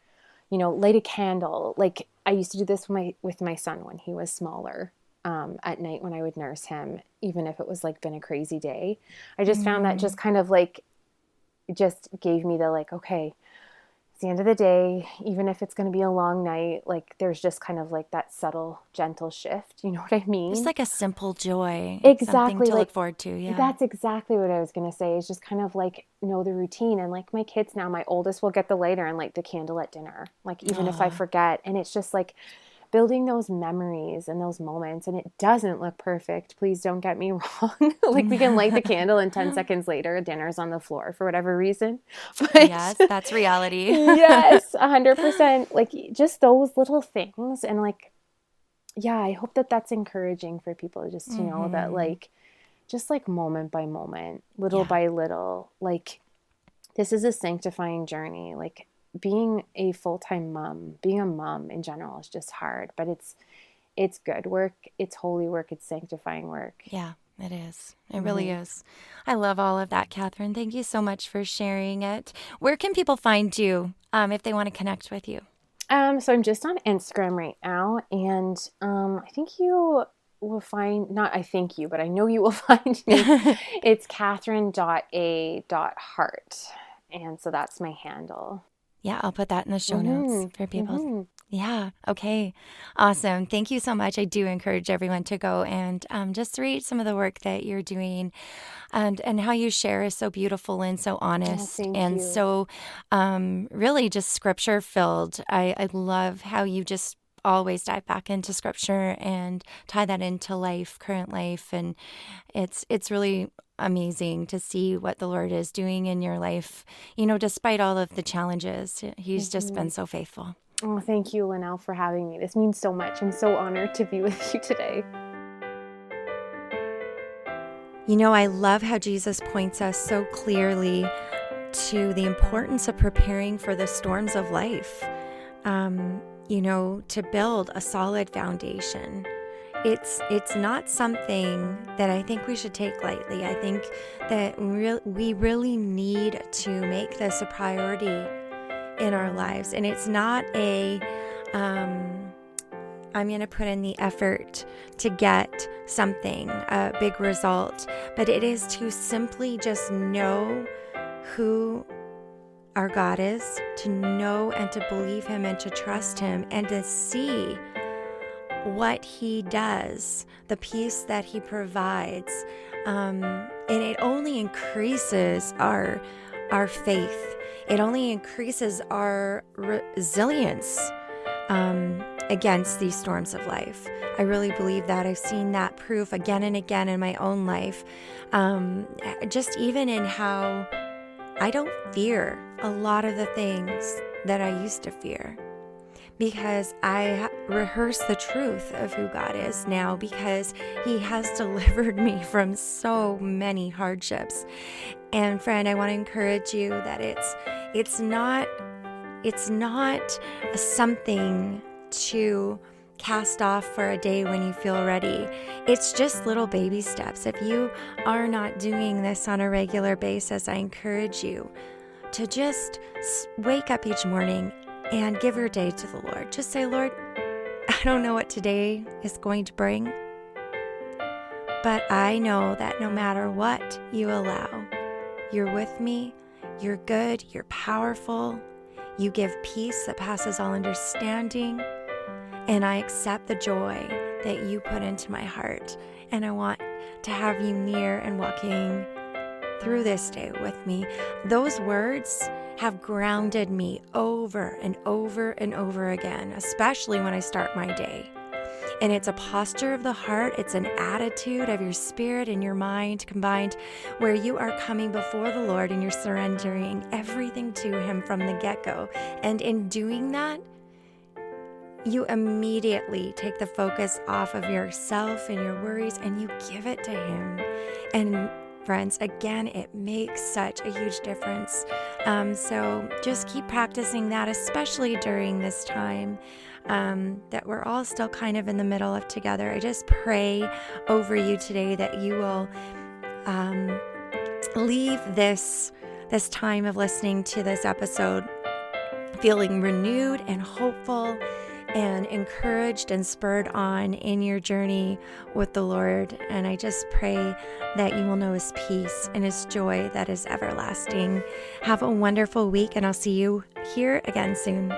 You know, light a candle. Like I used to do this with my with my son when he was smaller. Um, at night when I would nurse him, even if it was like been a crazy day, I just mm. found that just kind of like just gave me the like, okay, it's the end of the day, even if it's going to be a long night, like there's just kind of like that subtle, gentle shift. You know what I mean? It's like a simple joy. Exactly. to like, look forward to. Yeah. That's exactly what I was going to say is just kind of like know the routine. And like my kids now, my oldest will get the lighter and like the candle at dinner, like even if I forget. And it's just like, building those memories and those moments and it doesn't look perfect please don't get me wrong like we can light the candle and 10 seconds later dinner's on the floor for whatever reason but yes that's reality yes 100% like just those little things and like yeah i hope that that's encouraging for people just to mm-hmm. know that mm-hmm. like just like moment by moment little yeah. by little like this is a sanctifying journey like being a full-time mom being a mom in general is just hard but it's it's good work. It's holy work. It's sanctifying work. Yeah it is. It mm-hmm. really is. I love all of that catherine. Thank you so much for sharing it. Where can people find you um, if they want to connect with you? Um, so i'm just on instagram right now and um, i think you will find not i think you but i know you will find me. It's catherine.a.heart and so that's my handle yeah, I'll put that in the show mm-hmm. notes for people. Mm-hmm. Yeah. Okay. Awesome. Thank you so much. I do encourage everyone to go and um, just read some of the work that you're doing, and and how you share is so beautiful and so honest oh, and you. so um, really just scripture filled. I, I love how you just always dive back into scripture and tie that into life, current life, and it's it's really amazing to see what the Lord is doing in your life. You know, despite all of the challenges, He's mm-hmm. just been so faithful. Oh, thank you, Linnell, for having me. This means so much. I'm so honored to be with you today. You know, I love how Jesus points us so clearly to the importance of preparing for the storms of life. Um, you know, to build a solid foundation it's it's not something that I think we should take lightly. I think that we, we really need to make this a priority in our lives, and it's not a um, I'm going to put in the effort to get something, a big result, but it is to simply just know who our God is, to know and to believe Him and to trust Him and to see what He does, the peace that He provides. Um, and it only increases our, our faith, it only increases our resilience. Um, against these storms of life. I really believe that. I've seen that proof again and again in my own life. Um, just even in how I don't fear a lot of the things that I used to fear because I rehearse the truth of who God is now because He has delivered me from so many hardships. And friend, I want to encourage you that it's it's not it's not something to cast off for a day when you feel ready. It's just little baby steps. If you are not doing this on a regular basis, I encourage you to just wake up each morning and give your day to the Lord. Just say, Lord, I don't know what today is going to bring, but I know that no matter what you allow, you're with me, you're good, you're powerful, you give peace that passes all understanding, and I accept the joy that you put into my heart. And I want to have you near and walking through this day with me. Those words have grounded me over and over and over again, especially when I start my day. And it's a posture of the heart, it's an attitude of your spirit and your mind combined where you are coming before the Lord and you're surrendering everything to Him from the get go. And in doing that, you immediately take the focus off of yourself and your worries and you give it to Him. And friends. Again, it makes such a huge difference. Um, so just keep practicing that, especially during this time. um, that we're all still kind of in the middle of together. I just pray over you today that you will um, leave this this time of listening to this episode feeling renewed and hopeful and encouraged and spurred on in your journey with the Lord. And I just pray that you will know His peace and His joy that is everlasting. Have a wonderful week, and I'll see you here again soon.